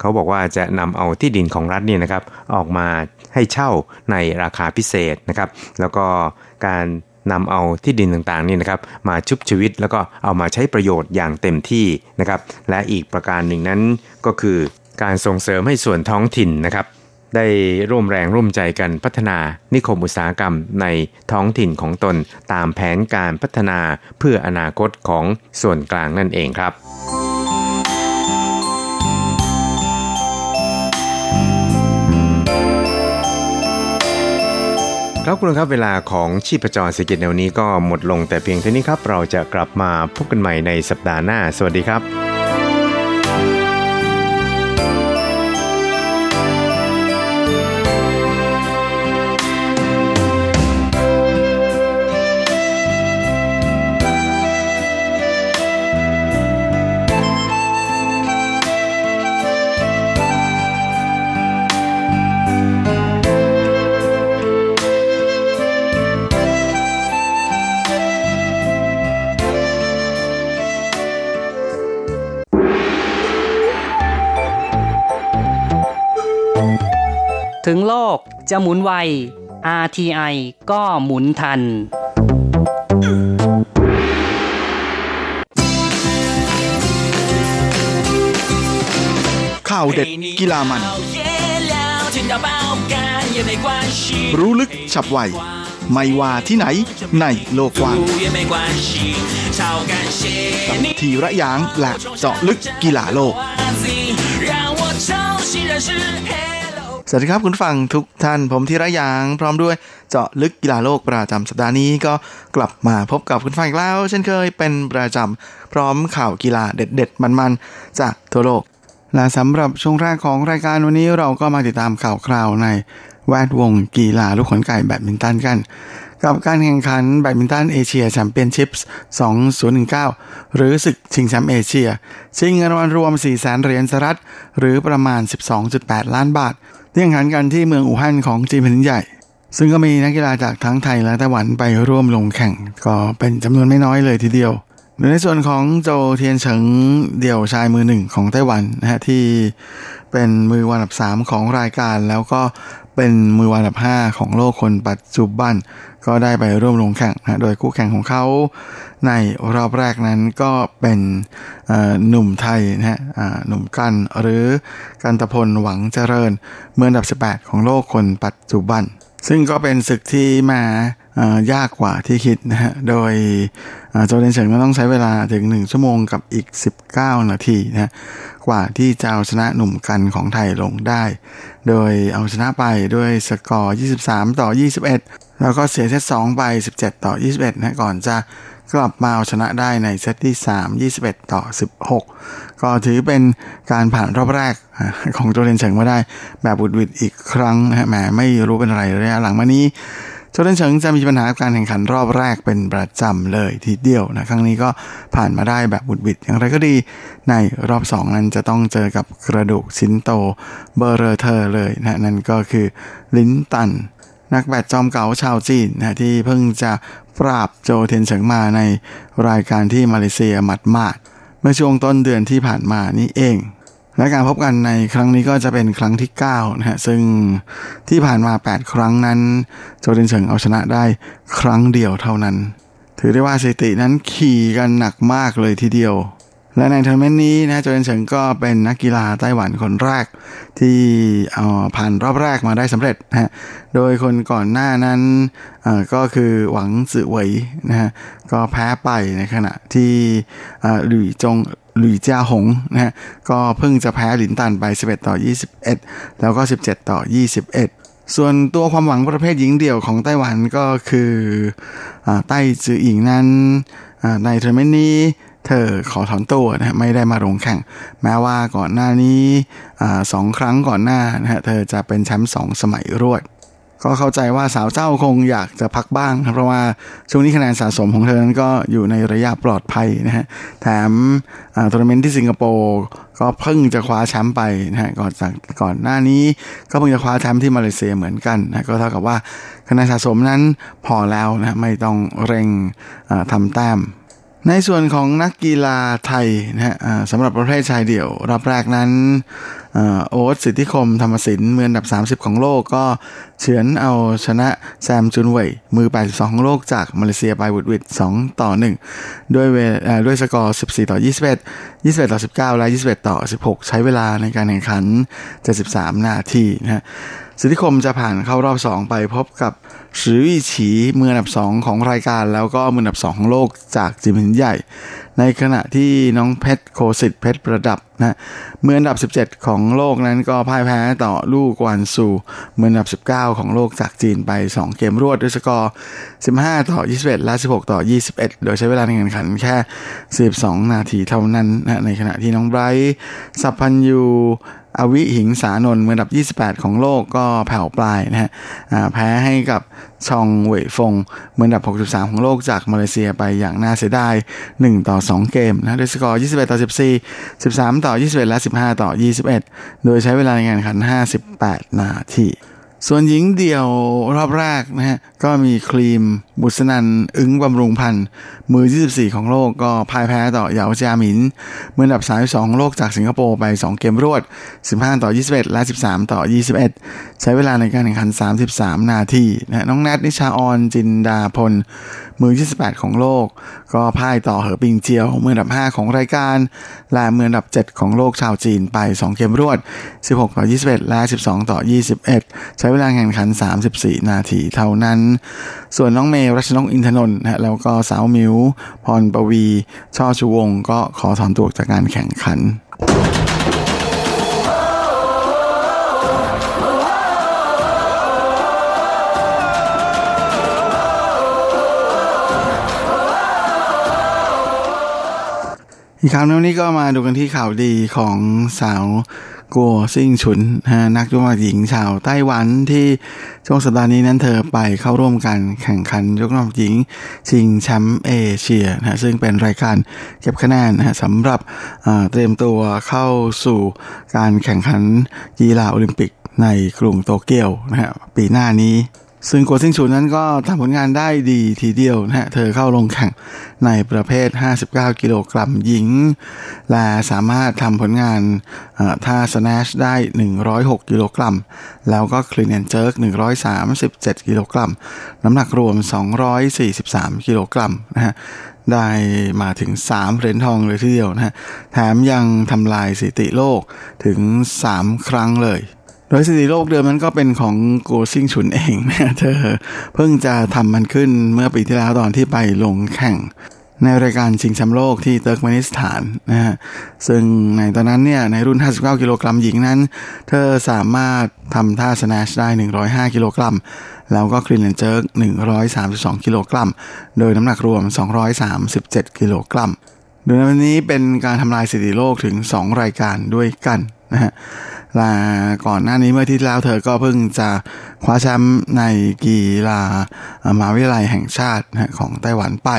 เขาบอกว่าจะนำเอาที่ดินของรัฐเนี่ยนะครับออกมาให้เช่าในราคาพิเศษนะครับ แล้วก็การ นำเอาที่ดินต่างๆนี่นะครับมาชุบชีวิตแล้วก็เอามาใช้ประโยชน์อย่างเต็มที่นะครับและอีกประการหนึ่งนั้นก็คือการส่งเสริมให้ส่วนท้องถิ่นนะครับได้ร่วมแรงร่วมใจกันพัฒนานิคมอุตสาหกรรมในท้องถิ่นของตนตามแผนการพัฒนาเพื่ออนาคตของส่วนกลางนั่นเองครับ ครับคุณครับเวลาของชีพจรเศรษฐกิจแนวนี้ก็หมดลงแต่เพียงเท่านี้ครับ เราจะกลับมาพบกันใหม่ในสัปดาห์หน้า สวัสดีครับ ถึงโลกจะหมุนไว RTI ก็หมุนทันข่าวเด็ดกีฬามัน รู้ลึกฉับไว ไม่ว่าที่ไหนในโลกกว้างทีระยางและเจาะลึกกีฬาโลก สวัสดีครับคุณฟังทุกท่านผมธีระยาง พร้อมด้วยเจาะลึกกีฬาโลกประจำสัปดาห์นี้ก็กลับมาพบกับคุณฟังอีกแล้ว เช่นเคยเป็นประจำพร้อมข่าวกีฬาเด็ด ๆ มันๆ จากทั่วโลก และสำหรับช่วงแรกของรายการวันนี้เราก็มาติดตามข่าวคราวในแวดวงกีฬาลูกขนไก่แบดมินตันกัน กับการแข่งขันแบดมินตันเอเชีย Championships 2019 หรือศึกชิงแชมป์เอเชียชิงเงินรางวัลรวม4แสนเหรียญสหรัฐหรือประมาณ 12.8 ล้านบาท ที่แข่งขันกันที่เมืองอู่ฮั่นของจีนแผ่นใหญ่ ซึ่งก็มีนักกีฬาจากทั้งไทยและไต้หวันไปร่วมลงแข่ง ก็เป็นจำนวนไม่น้อยเลยทีเดียวในส่วนของโจเทียนเฉิงเดี่ยวชายมือหนึ่งของไต้หวันนะฮะที่เป็นมือวันดับ 3 ของรายการแล้วก็ เป็นมือวันดับ 5 ของโลกคนปัจจุบัน ก็ได้ไปร่วมลงแข่งนะโดยคู่แข่งของเขา ในรอบแรกนั้นก็เป็นหนุ่มไทยนะฮะหนุ่มกันหรือกันตพลหวังเจริญ เมื่ออันดับ 18 ของโลกคนปัจจุบัน ซึ่งก็เป็นศึกที่มา ยากกว่าที่คิดนะฮะ โดยโจเดนเฉิงก็ต้องใช้เวลาถึง 1 ชั่วโมงกับอีก 19 นาทีนะกว่าที่จะเอาชนะหนุ่มกันของไทยลงได้ โดยเอาชนะไปด้วยสกอร์ 23 ต่อ 21 แล้วก็เสียเซต2ไป 17 ต่อ 21 นะก่อนจะกลับมาเอาชนะได้ในเซตที่ 3 21 ต่อ 16 ก็ถือเป็นการผ่านรอบแรกของโจเดนเฉิงมาได้แบบบุดวิดอีกครั้งนะฮะแหมไม่รู้เป็นอะไรระยะหลังมานี้ โจเดนเฉิงจะมีปัญหาการแข่งขันรอบแรกเป็นประจำเลยทีเดียวนะครั้งนี้ก็ผ่านมาได้แบบบุดบิดอย่างไรก็ดี ในรอบ 2 นั้นจะต้องเจอกับกระดูกชิ้นโตเบอร์เรเธอร์เลยนะนั่นก็คือลินตัน นักแบดจอมเก่าชาวจีนนะที่เพิ่งจะปราบโจเทียนเฉิงมาในรายการที่มาเลเซียหมัดมาดเมื่อช่วงต้นเดือนที่ผ่านมานี่เอง และการพบกันในครั้งนี้ก็จะเป็นครั้งที่9นะฮะซึ่งที่ผ่านมา 8 ครั้งนั้น โจเดนเฉิงเอาชนะได้ครั้งเดียวเท่านั้น ถือได้ว่าสถิตินั้นขี่กันหนักมากเลยทีเดียว และในทัวร์นาเมนต์นี้นะโจเดนเฉิงก็เป็นนักกีฬาไต้หวันคนแรก ที่เอาผ่านรอบแรกมาได้สำเร็จนะฮะโดยคนก่อนหน้านั้นก็คือหวังสื่อเหวยนะฮะก็แพ้ไปในขณะที่หลุยจง ลุยจ้าหงนะฮะก็เพิ่งจะแพ้หลินตันไป 11 ต่อ 21 แล้วก็ 17 ต่อ 21 ส่วนตัวความหวังประเภทหญิงเดี่ยวของไต้หวันก็คือไต้จืออิงนั้นในทัวร์นาเมนต์นี้เธอขอถอนตัวนะไม่ได้มาลงแข่ง แม้ว่าก่อนหน้านี้สองครั้งก่อนหน้านะฮะเธอจะเป็นแชมป์สองสมัยรวด ก็เข้าใจว่าสาวเจ้าคงอยากจะพักบ้างเพราะว่าช่วงนี้คะแนนสะสมของเธอนั้นก็อยู่ในระยะปลอดภัยนะฮะแถมทัวร์นาเมนต์ที่สิงคโปร์ก็เพิ่งจะคว้าแชมป์ไปนะฮะก่อนจากก่อนหน้านี้ก็เพิ่งจะคว้าแชมป์ที่มาเลเซียเหมือนกันนะก็เท่ากับว่าคะแนนสะสมนั้นพอแล้วนะไม่ต้องเร่งทำแต้ม ในส่วนของนักกีฬาไทยนะฮะสำหรับประเภทชายเดี่ยว รอบแรกนั้นโอ๊ตสิทธิคมธรรมสินมืออันดับ 30 ของโลกก็เฉือนเอาชนะแซมจุนเว่ยมือ 82 ของโลกจากมาเลเซียไปวุดวิด2ต่อ 1 ด้วยเวด้วยสกอร์ 14 ต่อ 21 21 ต่อ 19 และ 21 ต่อ 16 ใช้เวลาในการแข่งขัน 73 นาทีนะฮะ สิทธิคมจะผ่านเข้ารอบ 2 ไปพบกับสือวิฉีมืออันดับ 2 ของรายการแล้วก็มืออันดับ 2 ของโลกจากจิมหินใหญ่ ในขณะที่น้องเพชรโคสิตเพชรประดับนะมืออันดับ 17 ของโลกนั้นก็พ่ายแพ้ต่อลู่กวนซูมืออันดับ 19 ของโลกจากจีนไป 2 เกมรวดด้วยสกอร์ 15 ต่อ 21 และ 16 ต่อ 21 โดยใช้เวลาในการแข่งขันแค่ 12 นาทีเท่านั้นนะในขณะที่น้องไบรท์สัพพันยู อวิหิงสานนท์มือดับ 28 ของโลกก็แผ่วปลายนะฮะแพ้ให้กับชองเว่ยฟงมือดับ 63 ของโลกจากมาเลเซียไปอย่างน่าเสียดาย 1 ต่อ 2 เกมนะด้วยสกอร์ 21 ต่อ 14 13 ต่อ 21 และ 15 ต่อ 21 โดยใช้เวลาในการแข่งขัน 58 นาที ส่วนหญิงเดี่ยวรอบแรกนะฮะก็มีครีม บุษนันอึ้งบำรุงพันธ์มือ 24 ของโลกก็พ่ายแพ้ต่อเหยาจาหมินเมืออันดับ32ของโลกจากสิงคโปร์ไป 2 เกมรวด 15 ต่อ 21 และ 13 ต่อ 21 ใช้เวลาในการแข่งขัน 33 นาทีนะน้องแนทนิชาออนจินดาพลมือ 28 ของโลก ก็พ่ายต่อเหอปิงเจียว มืออันดับ 5 ของรายการ และมืออันดับ 7 ของโลกชาวจีนไป 2 เกมรวด 16 ต่อ 21 และ 12 ต่อ 21 ใช้เวลาแข่งขัน 34 นาทีเท่านั้น ส่วนน้องเมย์รัชนกอินทนนท์แล้วก็สาวมิวพรปวี ช่อชูวง ก็ขอถอนตัวจากการแข่งขัน อีกข่าวหนึงนี้ก็มาดูกันที่ข่าวดีของสาวกัวซิ่งฉุนนะฮะนักยกน้ำหนักหญิงชาวไต้หวันที่ช่วงสัปดาห์นี้นั้นเธอไปเข้าร่วมการแข่งขันยกน้ำหนักหญิง ชิงแชมป์เอเชียนะฮะซึ่งเป็นรายการเก็บคะแนนนะฮะสำหรับเตรียมตัวเข้าสู่การแข่งขันกีฬาโอลิมปิกในกรุงโตเกียวนะฮะปีหน้านี้ ซึ่งกัวซิงชูนั้นก็ทำผลงานได้ดีทีเดียวนะฮะ เธอเข้าลงแข่งในประเภท 59 กิโลกรัมหญิง และสามารถทำผลงานท่า snatch ได้ 106 กิโลกรัม แล้วก็ clean and jerk 137 กิโลกรัม น้ำหนักรวม 243 กิโลกรัมนะฮะได้มาถึง 3 เหรียญทองเลยทีเดียวนะฮะ แถมยังทำลายสถิติโลกถึง 3 ครั้งเลย โดยสถิติโลกเดิมนั้นก็เป็นของกัวซิงฉุนเองนะเธอเพิ่งจะทำมันขึ้นเมื่อปีที่แล้วตอนที่ไปลงแข่ง ในรายการชิงแชมป์โลกที่เติร์กเมนิสถานนะฮะซึ่งในตอนนั้นเนี่ยในรุ่น 59 กิโลกรัมหญิงนั้น เธอสามารถทำท่า snatch ได้ 105 กิโลกรัม แล้วก็ clean and jerk 132 กิโลกรัม โดยน้ำหนักรวม 237 กิโลกรัมโดยในวันนี้เป็นการทำลายสถิติโลกถึง 2 รายการด้วยกันนะฮะ ละก่อนหน้านี้เมื่อที่แล้วเธอก็เพิ่งจะคว้าแชมป์ในกีฬามหาวิทยาลัยแห่งชาติของไต้หวันไป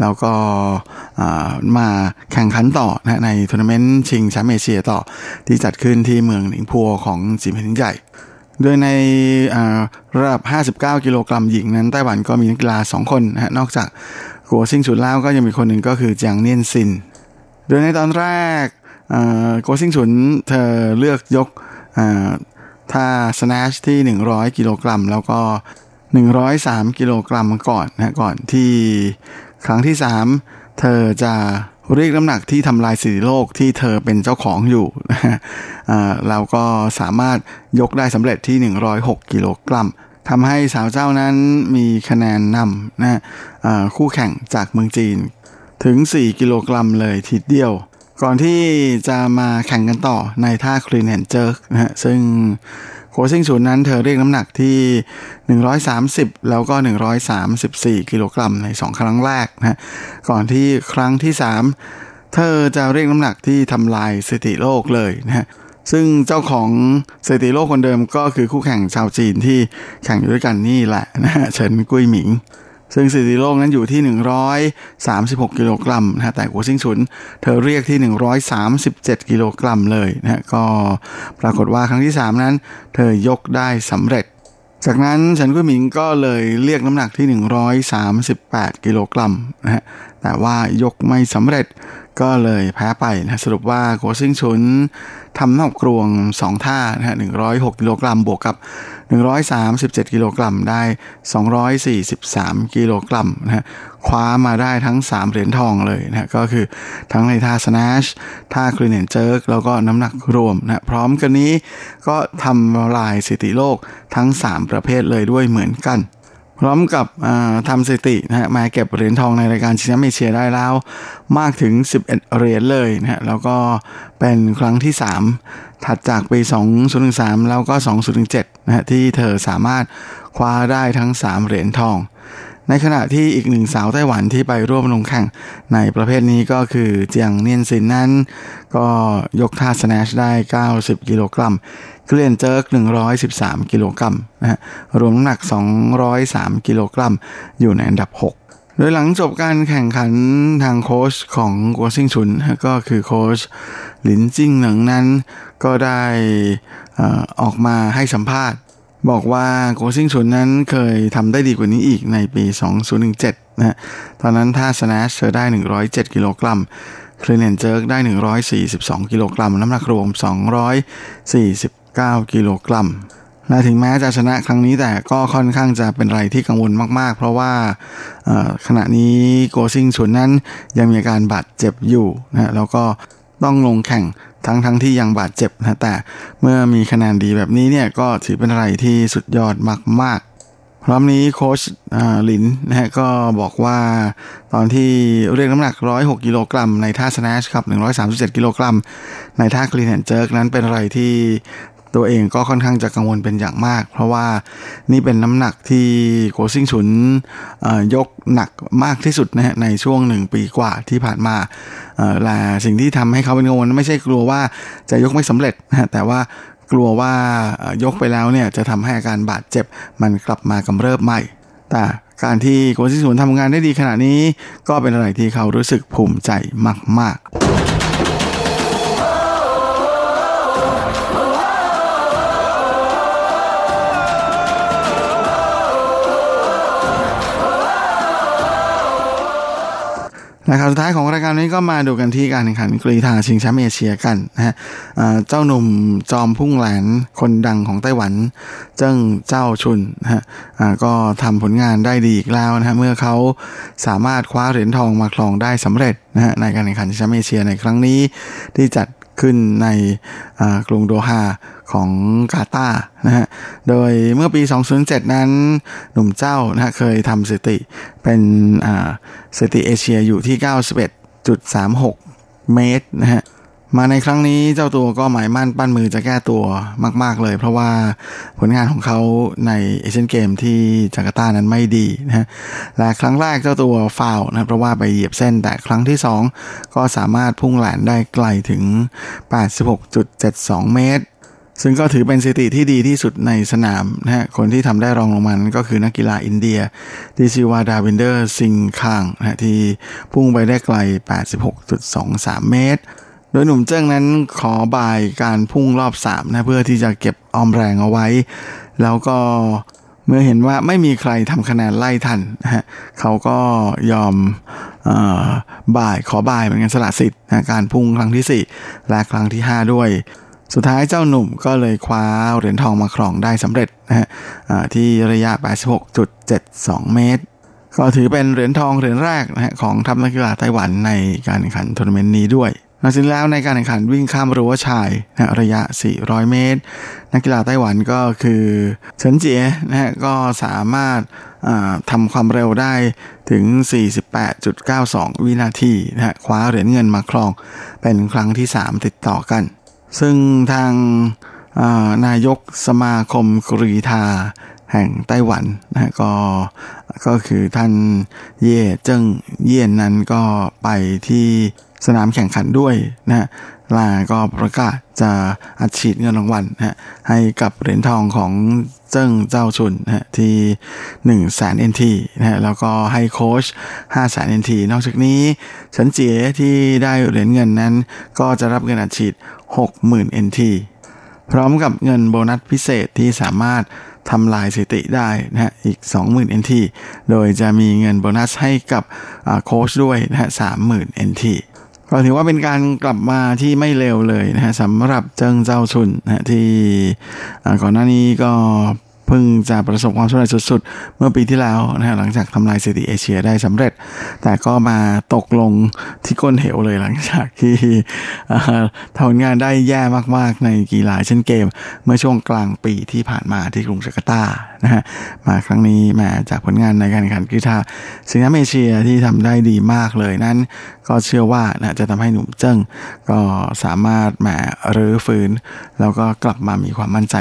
แล้วก็มาแข่งขันต่อนะในทัวร์นาเมนต์ชิงแชมป์เอเชียต่อที่จัดขึ้นที่เมืองหนิงปัวของจีนแผ่นดินใหญ่โดยในระดับ 59 กิโลกรัมหญิงนั้นไต้หวันก็มีนักกีฬา 2 คนนะฮะนอกจากกัวซิงฉุนแล้วก็ยังมีคนหนึ่งก็คือจางเนียนซิน โดยในตอนแรก โกซิงฉุนเธอเลือกยกอ่าท่าสแนชที่ 100 กิโลกรัม แล้วก็ 103 กิโลกรัมก่อนนะก่อนที่ครั้งที่ 3 เธอจะเรียกน้ำหนักที่ทำลายสถิติโลกที่เธอเป็นเจ้าของอยู่เราก็สามารถยกได้สำเร็จที่ 106 กิโลกรัมทำให้สาวเจ้านั้นมีคะแนนนำนะคู่แข่งจากเมืองจีนถึง 4 กิโลกรัมเลยทีเดียว ก่อนที่จะมาแข่งกันต่อในท่าคลีนแอนเจิร์กนะฮะซึ่งโคซิงศูนย์นั้นเธอเรียกน้ำหนักที่ 130 แล้วก็ 134 กิโลกรัมใน 2 ครั้งแรกนะฮะก่อนที่ครั้งที่ 3 เธอจะเรียกน้ำหนักที่ทำลายสถิติโลกเลยนะฮะซึ่งเจ้าของสถิติโลกคนเดิมก็คือคู่แข่งชาวจีนที่แข่งอยู่ด้วยกันนี่แหละนะฮะเฉินกุ้ยหมิง ซึ่งสถิติโลกนั้นอยู่ที่ 136 กิโลกรัมนะแต่กัวซิงฉุน เธอเรียกที่ 137 กิโลกรัมเลยนะฮะก็ปรากฏว่าครั้งที่ 3 นั้น เธอยกได้สำเร็จ จากนั้นฉันกุ้ยหมิงก็เลยเรียกน้ำหนักที่ 138 กิโลกรัมนะฮะแต่ว่ายกไม่สำเร็จก็เลยแพ้ไปนะสรุปว่ากัวซิงชุนทำนอกกรวง 2 ท่านะฮะ106 กิโลกรัมบวกกับ 137 กิโลกรัมได้ 243 กิโลกรัมนะฮะ คว้ามาได้ทั้ง 3 เหรียญทองเลยนะก็คือทั้งในท่าสแนชท่าคลีนแอนเจิร์กแล้วก็น้ำหนักรวมนะพร้อมกันนี้ก็ทำลายสถิติโลกทั้ง 3 ประเภทเลยด้วยเหมือนกันพร้อมกับทำสถิตินะฮะมาเก็บเหรียญทองในรายการชิงแชมป์เอเชียได้แล้ว มากถึง 11 เหรียญเลยนะฮะแล้วก็เป็นครั้งที่ 3 ถัดจากปี 2013 แล้วก็ 2017นะฮะที่เธอสามารถคว้าได้ทั้ง 3 เหรียญทอง ในขณะที่อีกหนึ่งสาวไต้หวันที่ไปร่วมลงแข่งในประเภทนี้ก็คือเจียงเนียนซินนั้น ก็ยกท่าสแนชได้ 90 กิโลกรัม เคลียนเจิร์ก113 กิโลกรัมนะฮะรวมน้ำหนัก 203 กิโลกรัม อยู่ในอันดับ 6โดยหลังจบการแข่งขันทางโค้ชของกัวซิงฉุน ก็คือโค้ชหลินจิ้งหนิงนั้น ก็ได้ออกมาให้สัมภาษณ์ บอกว่ากัวซิงฉุนนั้นเคยทำได้ดีกว่านี้อีกในปี 2017 นะตอนนั้นท่า snatch เธอได้ 107 กิโลกรัม clean and jerk ได้ 142 กิโลกรัม น้ำหนักรวม 249 กิโลกรัมและถึงแม้จะชนะครั้งนี้แต่ก็ค่อนข้างจะเป็นอะไรที่กังวลมาก ๆ เพราะว่าขณะนี้โกซิงชุนนั้นยังมีอาการบาดเจ็บอยู่นะแล้วก็ต้องลงแข่ง ทั้งทั้งที่ยังบาดเจ็บนะแต่เมื่อมีคะแนนดีแบบนี้เนี่ยก็ถือเป็นอะไรที่สุดยอดมากๆ พร้อมนี้โค้ชหลินนะฮะก็บอกว่าตอนที่เรียกน้ำหนัก 106 กิโลกรัมในท่าสแนชครับ 137 กิโลกรัมในท่าคลีนแอนเจิร์กนั้นเป็นอะไรที่ ตัวเองก็ค่อนข้างจะกังวลเป็นอย่างมาก เพราะว่านี่เป็นน้ำหนักที่โกซิงฉุนยกหนักมากที่สุดนะฮะในช่วงหนึ่งปีกว่าที่ผ่านมาและสิ่งที่ทำให้เขาเป็นกังวลไม่ใช่กลัวว่าจะยกไม่สำเร็จนะแต่ว่ากลัวว่ายกไปแล้วเนี่ยจะทำให้อาการบาดเจ็บมันกลับมากำเริบใหม่ แต่การที่โกซิงฉุนทำงานได้ดีขนาดนี้ ก็เป็นอะไรที่เขารู้สึกภูมิใจมาก ๆ นะครสุดท้ายของรายการนี้ก็มาดูกันที่การแข่งขันกรีธาชิงแชมป์เอเชียกันนะฮะเจ้าหนุ่มจอมพุ่งแหลนคนดังของไต้หวัน เจิ้งเจ้าชุนนะฮะก็ทำผลงานได้ดีอีกแล้วนะฮะเมื่อเขาสามารถคว้าเหรียญทองมาครองได้สำเร็จนะฮะในการแข่งขันชิงแชมป์เอเชียในครั้งนี้ที่จัด ขึ้นในกรุงโดฮาของกาตาร์นะฮะ โดยเมื่อปี 2007 นั้นหนุ่มเจ้านะเคยทำสถิติเป็นสถิติเอเชียอยู่ที่ 91.36 เมตรนะฮะ มาในครั้งนี้เจ้าตัวก็หมายมั่นปั้นมือจะแก้ตัวมาก ๆ เลย เพราะว่าผลงานของเขาในเอเชียนเกมส์ที่จาการ์ตานั้นไม่ดีนะฮะและครั้งแรกเจ้าตัวฟาวล์นะเพราะว่าไปเหยียบเส้นแต่ครั้งที่ 2 ก็สามารถพุ่งแหลนได้ไกลถึง 86.72 เมตร ซึ่งก็ถือเป็นสถิติที่ดีที่สุดในสนามนะฮะคนที่ทำได้รองลงมานั้นก็คือนักกีฬาอินเดีย ที่ชื่อว่าดาวินเดอร์ซิงคางนะที่พุ่งไปได้ไกล 86.23 เมตร โดยหนุ่มเจิ้งนั้นขอบายการพุ่งรอบสามนะเพื่อที่จะเก็บออมแรงเอาไว้ แล้วก็เมื่อเห็นว่าไม่มีใครทำคะแนนไล่ทันนะฮะเขาก็ยอมบ่ายขอบ่ายเหมือนกันสละสิทธิ์นะการพุ่งครั้งที่ 4 และครั้งที่ 5 ด้วย สุดท้ายเจ้าหนุ่มก็เลยคว้าเหรียญทองมาครองได้สำเร็จนะฮะที่ระยะ 86.72 เมตร ก็ถือเป็นเหรียญทองเหรียญแรกนะฮะของทัพนักกีฬาไต้หวันในการแข่งขันทัวร์นาเมนต์นี้ด้วย หลังจากแล้วในการแข่งขันวิ่งข้ามรั้วชายนะระยะ 400 เมตร นักกีฬาไต้หวันก็คือเฉินเจี๋ยนะฮะก็สามารถทำความเร็วได้ถึง 48.92 วินาทีนะฮะคว้าเหรียญเงินมาครองเป็นครั้งที่ 3 ติดต่อกัน ซึ่งทางนายกสมาคมกรีฑา แห่งไต้หวันนะก็ก็คือท่านเย่เจิ้งเยี่ยนนั้นก็ไปที่สนามแข่งขันด้วยนะฮะลาก็ประกาศจะอัดฉีดเงินรางวัลนะฮะให้กับเหรียญทองของเจิ้งเจ้าชุนนะฮะที่ 1 0 0 0 0แสนเอ็นทีนะฮะแล้วก็ให้โค้ช5 0 0แสนเอ็นทีนอกจากนี้ฉันเจี๋ยที่ได้เหรียญเงินนั้น ก็จะรับเงินอัดฉีด 60,000เอ็นทีพร้อมกับเงินโบนัสพิเศษที่สามารถ ทำลายสถิติได้นะฮะอีก 20,000 NT โดยจะมีเงินโบนัสให้กับโค้ชด้วยนะฮะ30,000 NT ก็ถือว่าเป็นการกลับมาที่ไม่เร็วเลยนะฮะสำหรับเจิงเจ้าชุนนะที่ก่อนหน้านี้ก็ เพิ่งจะประสบความสำเร็จสุดๆ เมื่อปีที่แล้วนะฮะหลังจากทำลายสถิติเอเชียได้สำเร็จ แต่ก็มาตกลงที่ก้นเหวเลยหลังจากที่ทำงานได้แย่มากๆในกีฬาเอเชียนเกมส์ เมื่อช่วงกลางปีที่ผ่านมาที่กรุงจาการ์ตานะฮะมาครั้งนี้มาจากผลงานในการแข่งขันกรีฑาชิงคโป์เอเชียที่ทำได้ดีมากเลยนั้น ก็เชื่อว่านะจะทำให้หนุ่มเจิ้งก็สามารถแหมรื้อฟื้น แล้วก็กลับมามีความมั่นใจ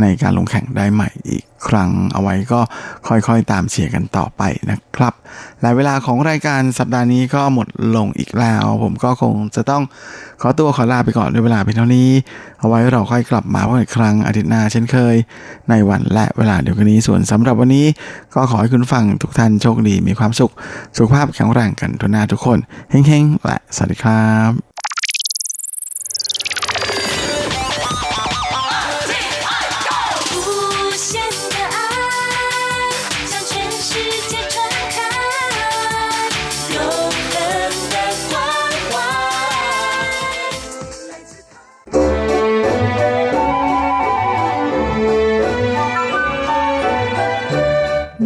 ในการลงแข่งได้ใหม่อีกครั้งเอาไว้ก็ค่อยๆตามเชียร์กันต่อไปนะครับ และเวลาของรายการสัปดาห์นี้ก็หมดลงอีกแล้ว ผมก็คงจะต้องขอตัวขอลาไปก่อนด้วยเวลาเพียงเท่านี้ เอาไว้เราค่อยกลับมาพบกันอีกครั้งอาทิตย์หน้าเช่นเคย ในวันและเวลาเดียวกันนี้ส่วนสำหรับวันนี้ ก็ขอให้คุณฟังทุกท่านโชคดีมีความสุข สุขภาพแข็งแรงกันทุกหน้าทุกคนเฮ้งๆและสวัสดีครับ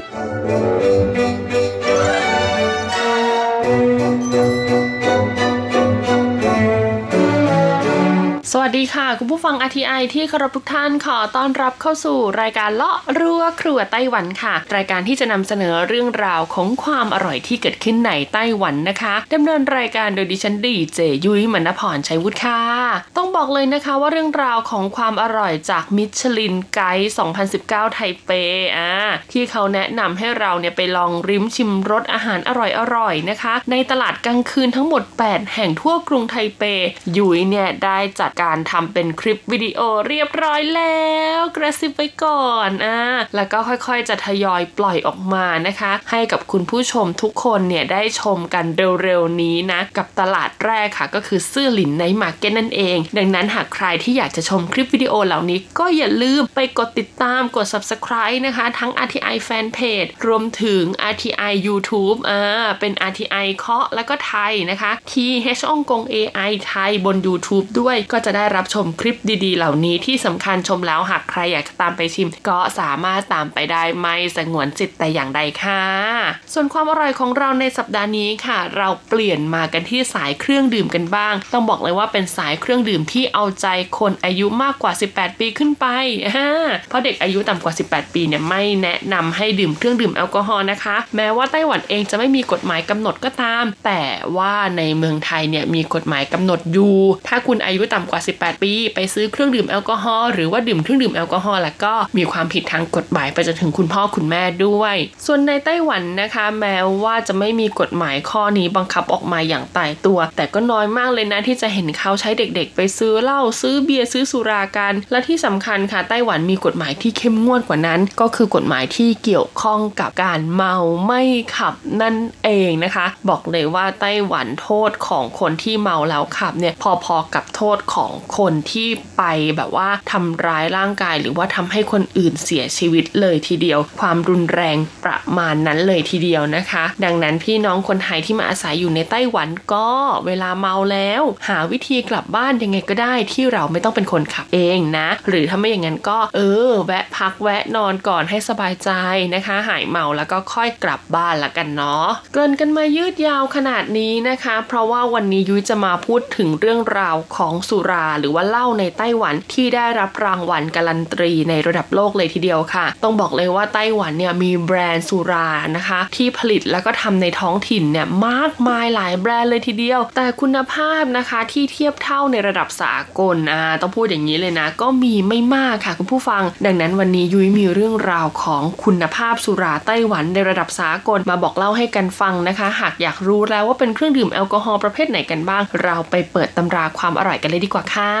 ฒิ ดีค่ะ คุณผู้ฟัง RTI ที่เคารพทุกท่านขอต้อนรับเข้าสู่รายการเลาะรั้วครัวไต้หวันค่ะ รายการที่จะนำเสนอเรื่องราวของความอร่อยที่เกิดขึ้นในไต้หวันนะคะดำเนินรายการโดยดิฉันดีเจยุ้ยมณพรชัยวุฒิค่ะต้องบอกเลยนะคะว่าเรื่องราวของความอร่อยจากมิชลินไกด์ 2019 ไทเปอ่าที่เขาแนะนำให้เราเนี่ยไปลองริมชิมรสอาหารอร่อยๆนะคะ ในตลาดกลางคืนทั้งหมด 8 แห่งทั่วกรุงไทเปยุ้ยเนี่ยได้จัดการทำเป็นคลิปวิดีโอเรียบร้อยแล้วกระซิบไปก่อนอ่าแล้วก็ค่อยๆ จะทยอยปล่อยออกมานะคะ ให้กับคุณผู้ชมทุกคนเนี่ยได้ชมกันเร็วๆนี้นะ กับตลาดแรกค่ะ ก็คือซื่อหลินในมาร์เก็ตนั่นเอง ดังนั้นหากใครที่อยากจะชมคลิปวิดีโอเหล่านี้ ก็อย่าลืมไปกดติดตามกด subscribe นะคะ ทั้ง RTI Fanpage รวมถึง RTI YouTube อ่าเป็น RTI เคาะแล้วก็ไทยนะคะ TH องกง AI ไทยบน YouTube ด้วยก็จะได้รับชมคลิปดีๆ เหล่านี้ที่สำคัญชมแล้วหากใครอยากตามไปชิม ก็สามารถตามไปได้ไม่สงวนจิตแต่อย่างใดค่ะ ส่วนความอร่อยของเราในสัปดาห์นี้ค่ะ เราเปลี่ยนมากันที่สายเครื่องดื่มกันบ้าง ต้องบอกเลยว่าเป็นสายเครื่องดื่มที่เอาใจคนอายุมากกว่า 18 ปีขึ้นไปเพราะเด็กอายุต่ำกว่า 18 ปีเนี่ยไม่แนะนำให้ดื่มเครื่องดื่มแอลกอฮอล์นะคะ แม้ว่าไต้หวันเองจะไม่มีกฎหมายกำหนดก็ตาม แต่ว่าในเมืองไทยเนี่ยมีกฎหมายกำหนดอยู่ ถ้าคุณอายุต่ำกว่า 18ปีไปซื้อเครื่องดื่มแอลกอฮอล์หรือว่าดื่มเครื่องดื่มแอลกอฮอล์แล้วก็มีความผิดทางกฎหมายไปจนถึงคุณพ่อคุณแม่ด้วย ส่วนในไต้หวันนะคะ แม้ว่าจะไม่มีกฎหมายข้อนี้บังคับออกมาอย่างตายตัว แต่ก็น้อยมากเลยนะที่จะเห็นเขาใช้เด็กๆ ไปซื้อเหล้าซื้อเบียร์ซื้อสุรากันและที่สำคัญค่ะไต้หวันมีกฎหมายที่เข้มงวดกว่านั้น ก็คือกฎหมายที่เกี่ยวข้องกับการเมาไม่ขับนั่นเองนะคะ บอกเลยว่าไต้หวันโทษของคนที่เมาแล้วขับเนี่ยพอๆกับโทษของคนที่ไปแบบว่าทำร้ายร่างกาย หรือว่าทำให้คนอื่นเสียชีวิตเลยทีเดียว ความรุนแรงประมาณนั้นเลยทีเดียวนะคะ ดังนั้นพี่น้องคนไทยที่มาอาศัยอยู่ในไต้หวันก็เวลาเมาแล้ว หาวิธีกลับบ้านยังไงก็ได้ที่เราไม่ต้องเป็นคนขับเองนะ หรือถ้าไม่อย่างนั้นก็เออ แวะพักแวะนอนก่อนให้สบายใจนะคะ หายเมาแล้วก็ค่อยกลับบ้านละกันเนาะเกินกันมายืดยาวขนาดนี้นะคะ เพราะว่าวันนี้ยุ้ยจะมาพูดถึงเรื่องราวของสุราหรือว่าเหล้าในไต้หวันที่ได้รับรางวัลการันตีในระดับโลกเลยทีเดียวค่ะ ต้องบอกเลยว่าไต้หวันเนี่ยมีแบรนด์สุรานะคะ ที่ผลิตแล้วก็ทำในท้องถิ่นเนี่ยมากมายหลายแบรนด์เลยทีเดียว แต่คุณภาพนะคะที่เทียบเท่าในระดับสากลอ่าต้องพูดอย่างนี้เลยนะ ก็มีไม่มากค่ะคุณผู้ฟัง ดังนั้นวันนี้ยุ้ยมีเรื่องราวของคุณภาพสุราไต้หวันในระดับสากลมาบอกเล่าให้กันฟังนะคะ หากอยากรู้แล้วว่าเป็นเครื่องดื่มแอลกอฮอล์ประเภทไหนกันบ้าง เราไปเปิดตำราความอร่อยกันเลยดีกว่าค่ะ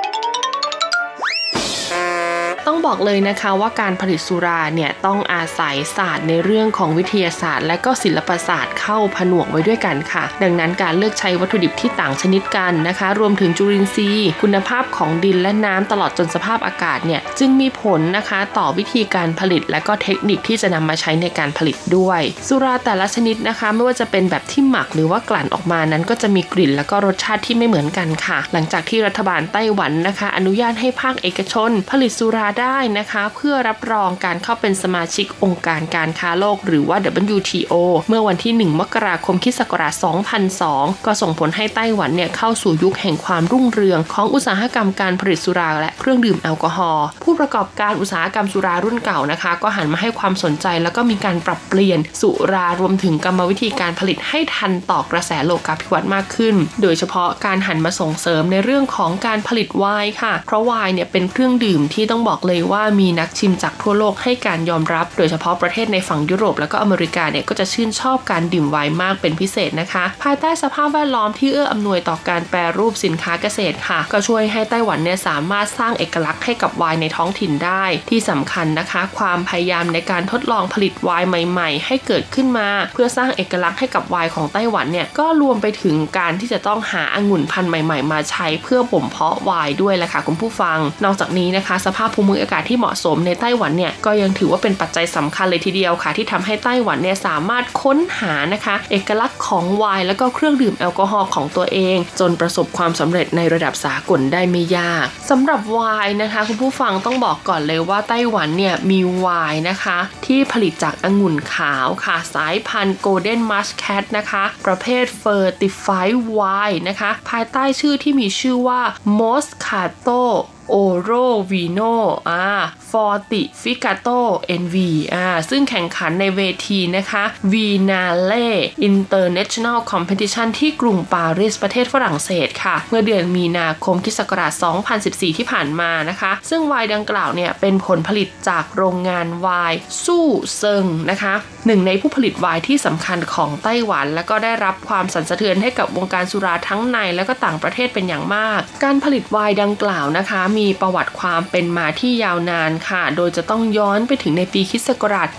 บอกเลยนะคะว่าการผลิตสุราเนี่ยต้องอาศัยศาสตร์ในเรื่องของวิทยาศาสตร์ และก็ศิลปศาสตร์เข้าผนวกไว้ด้วยกันค่ะ ดังนั้นการเลือกใช้วัตถุดิบที่ต่างชนิดกันนะคะ รวมถึงจุลินทรีย์ คุณภาพของดินและน้ำตลอดจนสภาพอากาศเนี่ยจึงมีผลนะคะต่อวิธีการผลิต และก็เทคนิคที่จะนำมาใช้ในการผลิตด้วย สุราแต่ละชนิดนะคะ ไม่ว่าจะเป็นแบบที่หมักหรือว่ากลั่นออกมานั้นก็จะมีกลิ่น และก็รสชาติที่ไม่เหมือนกันค่ะ หลังจากที่รัฐบาลไต้หวันนะคะ อนุญาตให้ภาคเอกชน ผลิตสุราได้นะคะ เพื่อรับรองการเข้าเป็นสมาชิกองค์การการค้าโลกหรือว่า WTO เมื่อวันที่ 1 มกราคมคศ2002 ก็ส่งผลให้ไต้หวันเนี่ยเข้าสู่ยุคแห่งความรุ่งเรือง ของอุตสาหกรรมการผลิตสุราและเครื่องดื่มแอลกอฮอล์ผู้ประกอบการอุตสาหกรรมสุรารุ่นเก่านะคะ ก็หันมาให้ความสนใจแล้วก็มีการปรับเปลี่ยนสุรารวมถึงกรรมวิธีการผลิตให้ทันต่อกระแสโลกาภิวัตน์มากขึ้น โดยเฉพาะการหันมาส่งเสริมในเรื่องของการผลิตไวน์ค่ะ เพราะไวน์เนี่ยเป็นเครื่องดื่มที่ต้องบอกเลยว่ามีนักชิมจากทั่วโลกให้การยอมรับ โดยเฉพาะประเทศในฝั่งยุโรปแล้วก็อเมริกาเนี่ยก็จะชื่นชอบการดื่มไวน์มากเป็นพิเศษนะคะ ภายใต้สภาพแวดล้อมที่เอื้ออำนวยต่อการแปรรูปสินค้าเกษตรค่ะ ก็ช่วยให้ไต้หวันเนี่ยสามารถสร้างเอกลักษณ์ให้กับไวน์ในท้องถิ่นได้ ที่สำคัญนะคะ ความพยายามในการทดลองผลิตไวน์ใหม่ ๆ ให้เกิดขึ้นมา เพื่อสร้างเอกลักษณ์ให้กับไวน์ของไต้หวันเนี่ยก็รวมไปถึงการที่จะต้องหาองุ่นพันธุ์ใหม่ ๆ มาใช้เพื่อบ่มเพาะไวน์ด้วยแหละค่ะคุณผู้ฟัง นอกจากนี้นะคะ สภาพภูมิอากาศที่เหมาะสมในไต้หวันเนี่ยก็ยังถือว่าเป็นปัจจัยสำคัญเลยทีเดียวค่ะ ที่ทำให้ไต้หวันเนี่ยสามารถค้นหานะคะ เอกลักษณ์ของไวน์แล้วก็เครื่องดื่มแอลกอฮอล์ของตัวเอง จนประสบความสำเร็จในระดับสากลได้ไม่ยากสำหรับไวน์นะคะ คุณผู้ฟังต้องบอกก่อนเลยว่าไต้หวันเนี่ยมีไวน์นะคะ ที่ผลิตจากองุ่นขาวค่ะ สายพันธุ์ Golden Muscat นะคะ ประเภท Fortified Wine นะคะ ภายใต้ชื่อที่มีชื่อว่า Moscato Oro Vino อ่า Fortificato NV อ่าซึ่งแข่งขันในเวทีนะคะ Vinalies International Competition ที่กรุงปารีสประเทศฝรั่งเศสค่ะ เมื่อเดือนมีนาคมคศ2014 ที่ผ่านมานะคะ ซึ่งไวน์ดังกล่าวเนี่ยเป็นผลผลิตจากโรงงานไวน์สู้เซิงนะคะหนึ่งในผู้ผลิตไวน์ที่สำคัญของไต้หวัน และก็ได้รับความสั่นสะเทือนให้กับวงการสุราทั้งในและก็ต่างประเทศเป็นอย่างมาก การผลิตไวน์ดังกล่าวนะคะ มีประวัติความเป็นมาที่ยาวนานค่ะ โดยจะต้องย้อนไปถึงในปีคริสต์ศักราช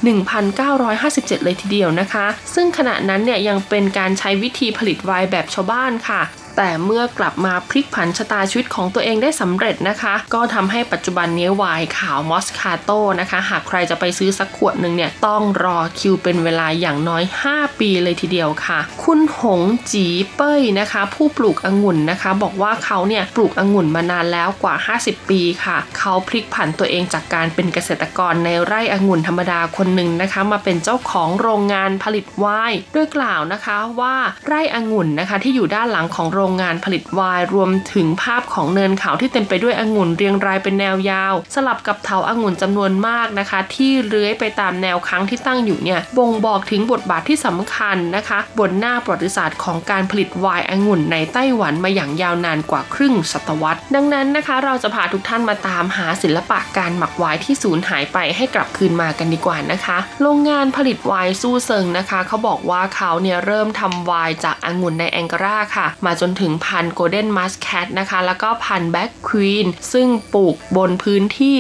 1957 เลยทีเดียวนะคะ ซึ่งขณะนั้นเนี่ยยังเป็นการใช้วิธีผลิตไวน์แบบชาวบ้านค่ะ แต่เมื่อกลับมาพลิกผันชะตาชีวิตของตัวเองได้สำเร็จนะคะ ก็ทำให้ปัจจุบันนี้ไวน์ขาว Moscato นะคะ หากใครจะไปซื้อสักขวดหนึ่งเนี่ย ต้องรอคิวเป็นเวลาอย่างน้อย 5 ปีเลยทีเดียวค่ะ คุณหงจีเป้ยนะคะ ผู้ปลูกองุ่นนะคะ บอกว่าเขาเนี่ยปลูกองุ่นมานานแล้วกว่า 50 ปีค่ะ เขาพลิกผันตัวเองจากการเป็นเกษตรกรในไร่องุ่นธรรมดาคนหนึ่งนะคะ มาเป็นเจ้าของโรงงานผลิตไวน์ดังกล่าวนะคะว่าไร่องุ่นนะคะที่อยู่ด้านหลังของโรงงานผลิตไวน์รวมถึงภาพของเนินเขาที่เต็มไปด้วยองุ่นเรียงรายเป็นแนวยาว สลับกับเถาองุ่นจำนวนมากนะคะ ที่เลื้อยไปตามแนวค้างที่ตั้งอยู่เนี่ยบ่งบอกถึงบทบาทที่สำคัญนะคะ บนหน้าประวัติศาสตร์ของการผลิตไวน์องุ่นในไต้หวันมาอย่างยาวนานกว่าครึ่งศตวรรษ ดังนั้นนะคะ เราจะพาทุกท่านมาตามหาศิลปะการหมักไวน์ที่สูญหายไปให้กลับคืนมากันดีกว่านะคะ โรงงานผลิตไวน์สู้เซิงนะคะ เขาบอกว่าเขาเนี่ยเริ่มทำไวน์จากองุ่นในแองการาค่ะ มาจนถึงพันธุ์ Golden Muscat นะคะ แล้วก็พันธุ์ Black Queenซึ่งปลูกบนพื้นที่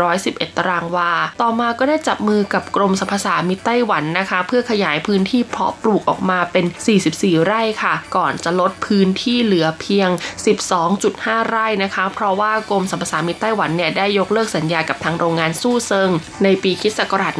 111 ตารางวา ต่อมาก็ได้จับมือกับกรมสรรพสามิตไต้หวันนะคะ เพื่อขยายพื้นที่เพาะปลูกออกมาเป็น 44 ไร่ค่ะ ก่อนจะลดพื้นที่เหลือเพียง 12.5 ไร่นะคะ เพราะว่ากรมสรรพสามิตไต้หวันเนี่ยได้ยกเลิกสัญญากับทางโรงงานสู้เซิง ในปีคริศักราช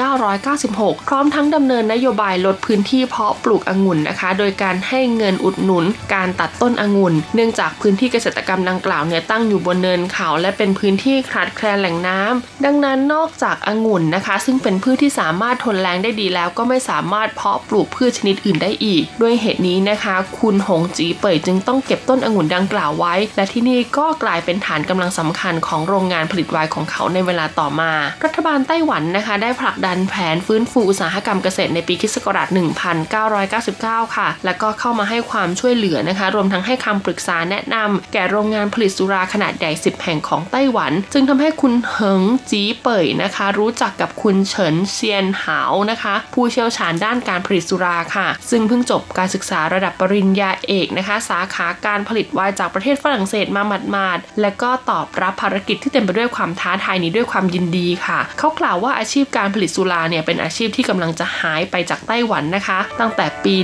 1996 พร้อมทั้งดำเนินนโยบายลดพื้นที่เพาะปลูกองุ่นนะคะ โดยการให้เงินอุดหนุนการตัดต้นองุ่น เนื่องจากพื้นที่เกษตรกรรมดังกล่าวเนี่ยตั้งอยู่บนเนินเขาและเป็นพื้นที่ขาดแคลนแหล่งน้ำดังนั้นนอกจากองุ่นนะคะ ซึ่งเป็นพืชที่สามารถทนแรงได้ดีแล้ว ก็ไม่สามารถเพาะปลูกพืชชนิดอื่นได้อีก ด้วยเหตุนี้นะคะ คุณหงจีเป่ยจึงต้องเก็บต้นองุ่นดังกล่าวไว้ และที่นี่ก็กลายเป็นฐานกำลังสำคัญของโรงงานผลิตไวน์ของเขาในเวลาต่อมา รัฐบาลไต้หวันนะคะ ได้ผลักดันแผนฟื้นฟูอุตสาหกรรมเกษตรในปีคศ1999 ค่ะ และก็เข้ามาให้ความช่วยเหลือนะคะ รวมทั้งให้คำปรึกษาแนะนำแก่โรงงานผลิตสุราขนาดใหญ่ 10 แห่งของไต้หวัน จึงทำให้คุณเหิงจีเป่ยนะคะ รู้จักกับคุณเฉินเซียนหาวนะคะ ผู้เชี่ยวชาญด้านการผลิตสุราค่ะ ซึ่งเพิ่งจบการศึกษาระดับปริญญาเอกนะคะ สาขาการผลิตไวน์จากประเทศฝรั่งเศสมาหมาดๆและก็ตอบรับภารกิจที่เต็มไปด้วยความท้าทายนี้ด้วยความยินดีค่ะ เขากล่าวว่าอาชีพการผลิตสุราเนี่ยเป็นอาชีพที่กำลังจะหายไปจากไต้หวันนะคะ ตั้งแต่ปี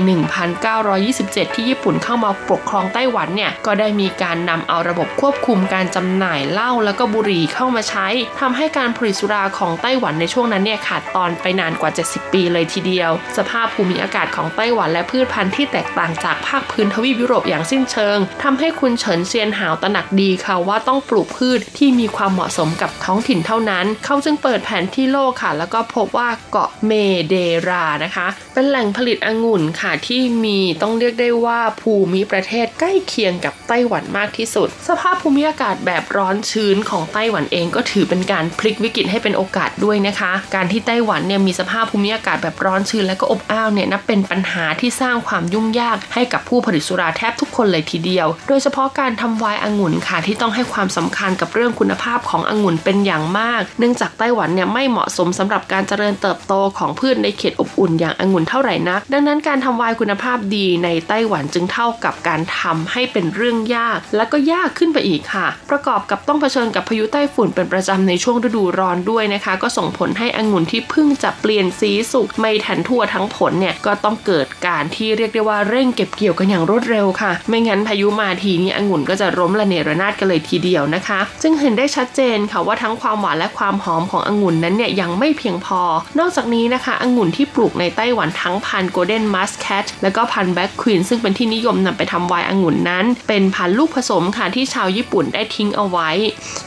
1927 ที่ญี่ปุ่นเข้ามาปกครองไต้หวันเนี่ยก็ได้มีการนำเอาระบบควบคุมการจำหน่ายเหล้าแล้วก็บุหรี่เข้ามาใช้ทำให้การผลิตสุราของไต้หวันในช่วงนั้นเนี่ยขาดตอนไปนานกว่า 70 ปีเลยทีเดียว สภาพภูมิอากาศของไต้หวันและพืชพันธุ์ที่แตกต่างจากภาคพื้นทวีปยุโรปอย่างสิ้นเชิงทำให้คุณเฉินเซียนหาวตระหนักดีค่ะว่าต้องปลูกพืชที่มีความเหมาะสมกับท้องถิ่นเท่านั้น เขาจึงเปิดแผนที่โลกค่ะ แล้วก็พบว่าเกาะเมเดรานะคะ เป็นแหล่งผลิตองุ่นค่ะที่มีต้องเรียกได้ว่าภูมิประเทศใกล้เคียงกับไต้หวันมากที่สุด สภาพภูมิอากาศแบบร้อนชื้นของไต้หวันเองก็ถือเป็นการพลิกวิกฤตให้เป็นโอกาสด้วยนะคะ การที่ไต้หวันเนี่ยมีสภาพภูมิอากาศแบบร้อนชื้นและก็อบอ้าวเนี่ยนับเป็นปัญหาที่สร้างความยุ่งยากให้กับผู้ผลิตสุราแทบทุกคนเลยทีเดียว โดยเฉพาะการทำไวน์องุ่นค่ะที่ต้องให้ความสำคัญกับเรื่องคุณภาพขององุ่นเป็นอย่างมาก เนื่องจากไต้หวันเนี่ยไม่เหมาะสมสำหรับการเจริญเติบโตของพืชในเขตอบอุ่นอย่างองุ่นเท่าไหร่นัก ดังนั้นการทำไวน์คุณภาพดีในไต้หวันจึงเท่ากับการทำให้เป็นเรื่องยาก และก็ยากขึ้นไปอีกค่ะ ประกอบกับต้องเผชิญกับพายุไต้ฝุ่นเป็นประจำในช่วงฤดูร้อนด้วยนะคะ ก็ส่งผลให้องุ่นที่เพิ่งจะเปลี่ยนสีสุกไม่ทันทั่วทั้งผลเนี่ยก็ต้องเกิดการที่เรียกได้ว่าเร่งเก็บเกี่ยวกันอย่างรวดเร็วค่ะ ไม่งั้นพายุมาทีนี้องุ่นก็จะล้มระเนระนาดกันเลยทีเดียวนะคะ จึงเห็นได้ชัดเจนค่ะว่าทั้งความหวานและความหอมขององุ่นนั้นเนี่ยยังไม่เพียงพอ นอกจากนี้นะคะองุ่นที่ปลูกในไต้หวันทั้งพันธุ์ Golden Muscat และก็พันธุ์ Black Queen ซึ่งเป็นที่นิยมนำไปทำไวน์องุ่นนั้น เป็นพันธุ์ลูกผสมค่ะที่ชาวญี่ปุ่นได้ทิ้งเอาไว้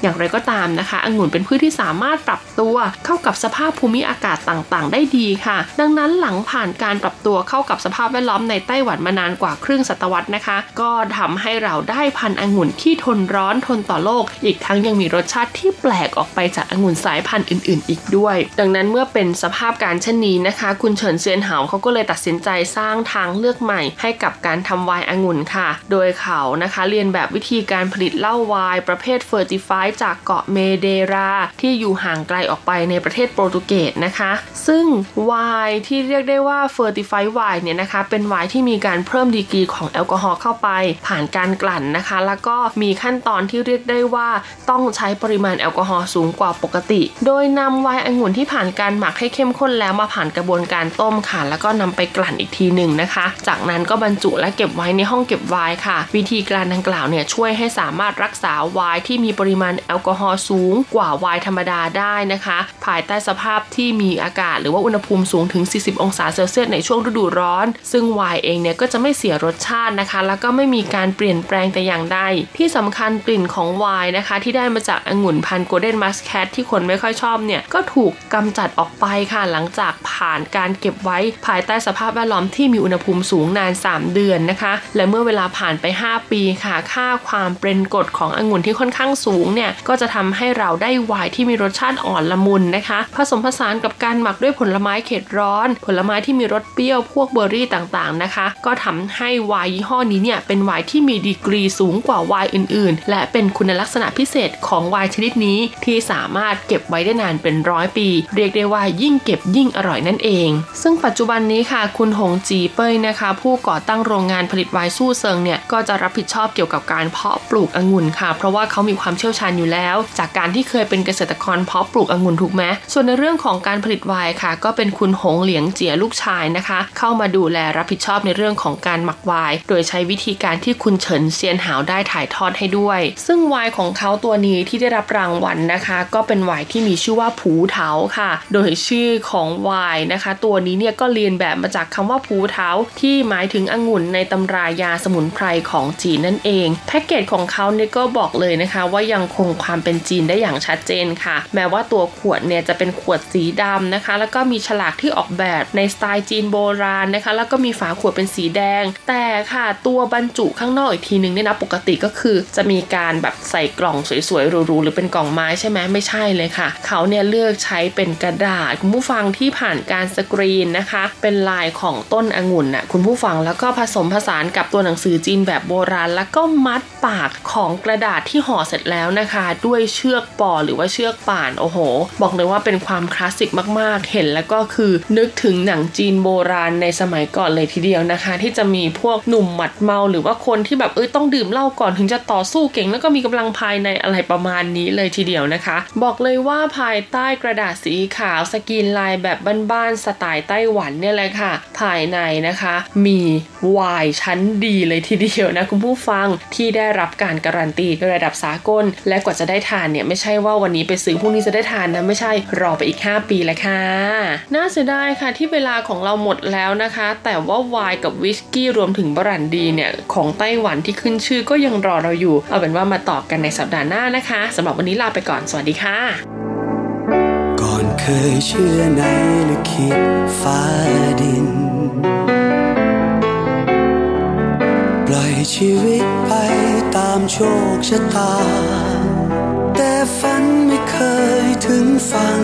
อย่างไรก็ตามนะคะองุ่นเป็นพืชที่สามารถปรับตัวเข้ากับสภาพภูมิอากาศต่างๆ ได้ดีค่ะ ดังนั้นหลังผ่านการปรับตัวเข้ากับสภาพแวดล้อมในไต้หวันมานานกว่าครึ่งศตวรรษนะคะ ก็ทำให้เราได้พันธุ์องุ่นที่ทนร้อนทนต่อโรค อีกทั้งยังมีรสชาติที่แปลกออกไปจากองุ่นสายพันธุ์อื่น ๆ อีกด้วย ดังนั้นเมื่อเป็นสภาพการเช่นนี้นะคะ คุณเฉินเซียนเหาเขาก็เลยตัดสินใจสร้างทางเลือกใหม่ ให้กับการทำไวน์องุ่นค่ะ โดยเขานะคะเลียนแบบวิธีการผลิตเหล้าไวน์ประเภท fortified จากเกาะเมเดรา ที่อยู่ห่างไกลออกไปในประเทศโปรตุเกสนะคะ ซึ่งไวน์ที่เรียกได้ว่า fortified wine เนี่ยนะคะ เป็นไวน์ที่มีการเพิ่มดีกรีของแอลกอฮอล์เข้าไป ผ่านการกลั่นนะคะ แล้วก็มีขั้นตอนที่เรียกได้ว่าต้องใช้ปริมาณแอลกอฮอล์สูงกว่าปกติ โดยนำไวน์องุ่นที่ผ่านการหมักให้เข้มข้นแล้วมาผ่านกระบวนการต้มค่ะ แล้วก็นำไปกลั่นอีกทีหนึ่งนะคะ จากนั้นก็บรรจุและเก็บไว้ในห้องเก็บไวน์ค่ะ วิธีการดังกล่าวเนี่ยช่วยให้สามารถรักษาไวน์ที่มีปริมาณแอลกอฮอล์สูงกว่าไวน์ธรรมดาได้นะคะ ภายใต้สภาพที่มีอากาศหรือว่าอุณหภูมิสูงถึง 40 องศาเซลเซียสในช่วงฤดูร้อน ซึ่งไวน์เองเนี่ยก็จะไม่เสียรสชาตินะคะ แล้วก็ไม่มีการเปลี่ยนแปลงแต่อย่างใดที่สำคัญกลิ่นของไวน์นะคะ ที่ได้มาจากองุ่นพันธุ์ Golden Muscat ที่คนไม่ค่อยชอบเนี่ยก็ถูกกำจัดออกไปค่ะหลังจากผ่านการเก็บไว้ภายใต้สภาพแวดล้อมที่มีอุณหภูมิสูงนาน 3 เดือนนะคะและเมื่อเวลาผ่านไป 5 ปีค่ะ ค่าความเป็นกรดขององุ่นที่ค่อนข้างสูงเนี่ยก็จะทำให้เราได้ไวน์ที่มีรสชาติอ่อนละมุนนะคะ ผสมผสานกับการหมักด้วยผลไม้เขตร้อน ผลไม้ที่มีรสเปรี้ยวพวกเบอร์รี่ต่างๆนะคะ ก็ทำให้ไวน์ยี่ห้อนี้เนี่ยเป็นไวน์ที่มีดีกรีสูงกว่าไวน์อื่น ๆ และเป็นคุณลักษณะพิเศษของไวน์ชนิดนี้ ที่สามารถเก็บไว้ได้นานเป็นร้อยปี เรียกได้ว่ายิ่งเก็บยิ่งอร่อยนั่นเอง ซึ่งปัจจุบันนี้ค่ะ คุณหงจีเป้ยนะคะ ผู้ก่อตั้งโรงงานผลิตไวน์สู้เซิงเนี่ยก็จะรับผิดชอบเกี่ยวกับการเพาะปลูกองุ่นค่ะ เพราะว่าเขามีความเชี่ยวชาญอยู่แล้ว จากการที่เคยเป็นเกษตรกรเพาะปลูกองุ่นถูกไหมส่วนในเรื่องของการผลิตไวน์ค่ะ ก็เป็นคุณหงเหลียงเจียลูกชายนะคะ เข้ามาดูแลรับผิดชอบในเรื่องของการหมักไวน์โดยใช้วิธีการที่คุณเฉินเซียนหาวได้ถ่ายทอดให้ด้วย ซึ่งไวน์ของเขาตัวนี้ที่ได้รับรางวัลนะคะ ก็เป็นไวน์ที่มีชื่อว่าผูเถาค่ะ โดยชื่อของไวน์นะคะ ตัวนี้เนี่ยก็เรียนแบบมาจากคำว่าผูเถาที่หมายถึงองุ่นในตำรายาสมุนไพรของจีนนั่นเอง แพ็กเกจของเขาเนี่ยก็บอกเลยนะคะว่ายังคงความเป็นจีนได้อย่างชัดเจนค่ะ แม้ว่าตัวขวดเนี่ยจะเป็นขวดสีดำนะคะ แล้วก็มีฉลากที่ออกแบบในสไตล์จีนโบราณนะคะ แล้วก็มีฝาขวดเป็นสีแดง แต่ค่ะตัวบรรจุข้างนอกอีกทีนึงเนี่ยนะปกติก็คือ จะมีการแบบใส่กล่องสวยๆหรูๆหรือเป็นกล่องไม้ใช่ไหมไม่ใช่เลยค่ะ เขาเนี่ยเลือกใช้เป็นกระดาษคุณผู้ฟังที่ผ่านการสกรีนนะคะ เป็นลายของต้นองุ่นน่ะคุณผู้ฟังแล้วก็ผสมผสานกับตัวหนังสือจีนแบบโบราณ แล้วก็มัดปากของกระดาษที่ห่อเสร็จแล้วนะคะ ด้วยเชือกปอหรือว่าเชือกป่านโอ้โห บอกเลยว่าเป็นความคลาสสิกมากๆ เห็นแล้วก็คือนึกถึงหนังจีนโบราณในสมัยก่อนเลยทีเดียวนะคะ ที่จะมีพวกหนุ่มหมัดเมาหรือว่าคนที่แบบเอ้ยต้องดื่มเหล้าก่อนถึงจะต่อสู้เก่ง แล้วก็มีกำลังภายในอะไรประมาณนี้เลยทีเดียวนะคะ บอกเลยว่าภายใต้กระดาษสีขาวสกรีนลายแบบบ้านๆสไตล์ไต้หวันเนี่ยเลยค่ะ ภายในนะคะ มีวน์ชั้นดีเลยทีเดียวนะคุณผู้ฟังที่ได้รับการการันตีระดับสากล และกว่าจะได้ทานเนี่ยไม่ใช่ว่าวันนี้ไปซื้อพรุ่งนี้จะได้ทานนะไม่ใช่รอไปอีก 5 ปีแล้วค่ะน่าเสียดายค่ะที่เวลาของเราหมดแล้วนะคะ แต่ว่าไวน์กับวิสกี้รวมถึงบรันดีเนี่ยของไต้หวันที่ขึ้นชื่อก็ยังรอเราอยู่ เอาเป็นว่ามาต่อกันในสัปดาห์หน้านะคะสำหรับวันนี้ลาไปก่อนสวัสดีค่ะ ก่อนเคยเชื่อในลิขิตฟ้าดิน ชีวิตไปตามโชคชะตา แต่ฝันไม่เคยถึงฟัง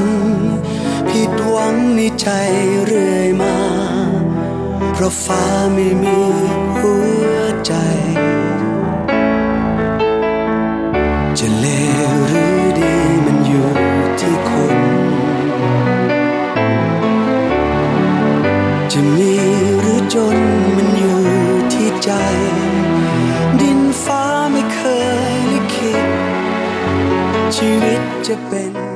ผิดหวังในใจเรื่อยมา เพราะฟ้าไม่มีหัวใจ จะเลวหรือดีมันอยู่ที่คน จะมีหรือจนมันอยู่ที่ใจ ชีวิตจะเป็น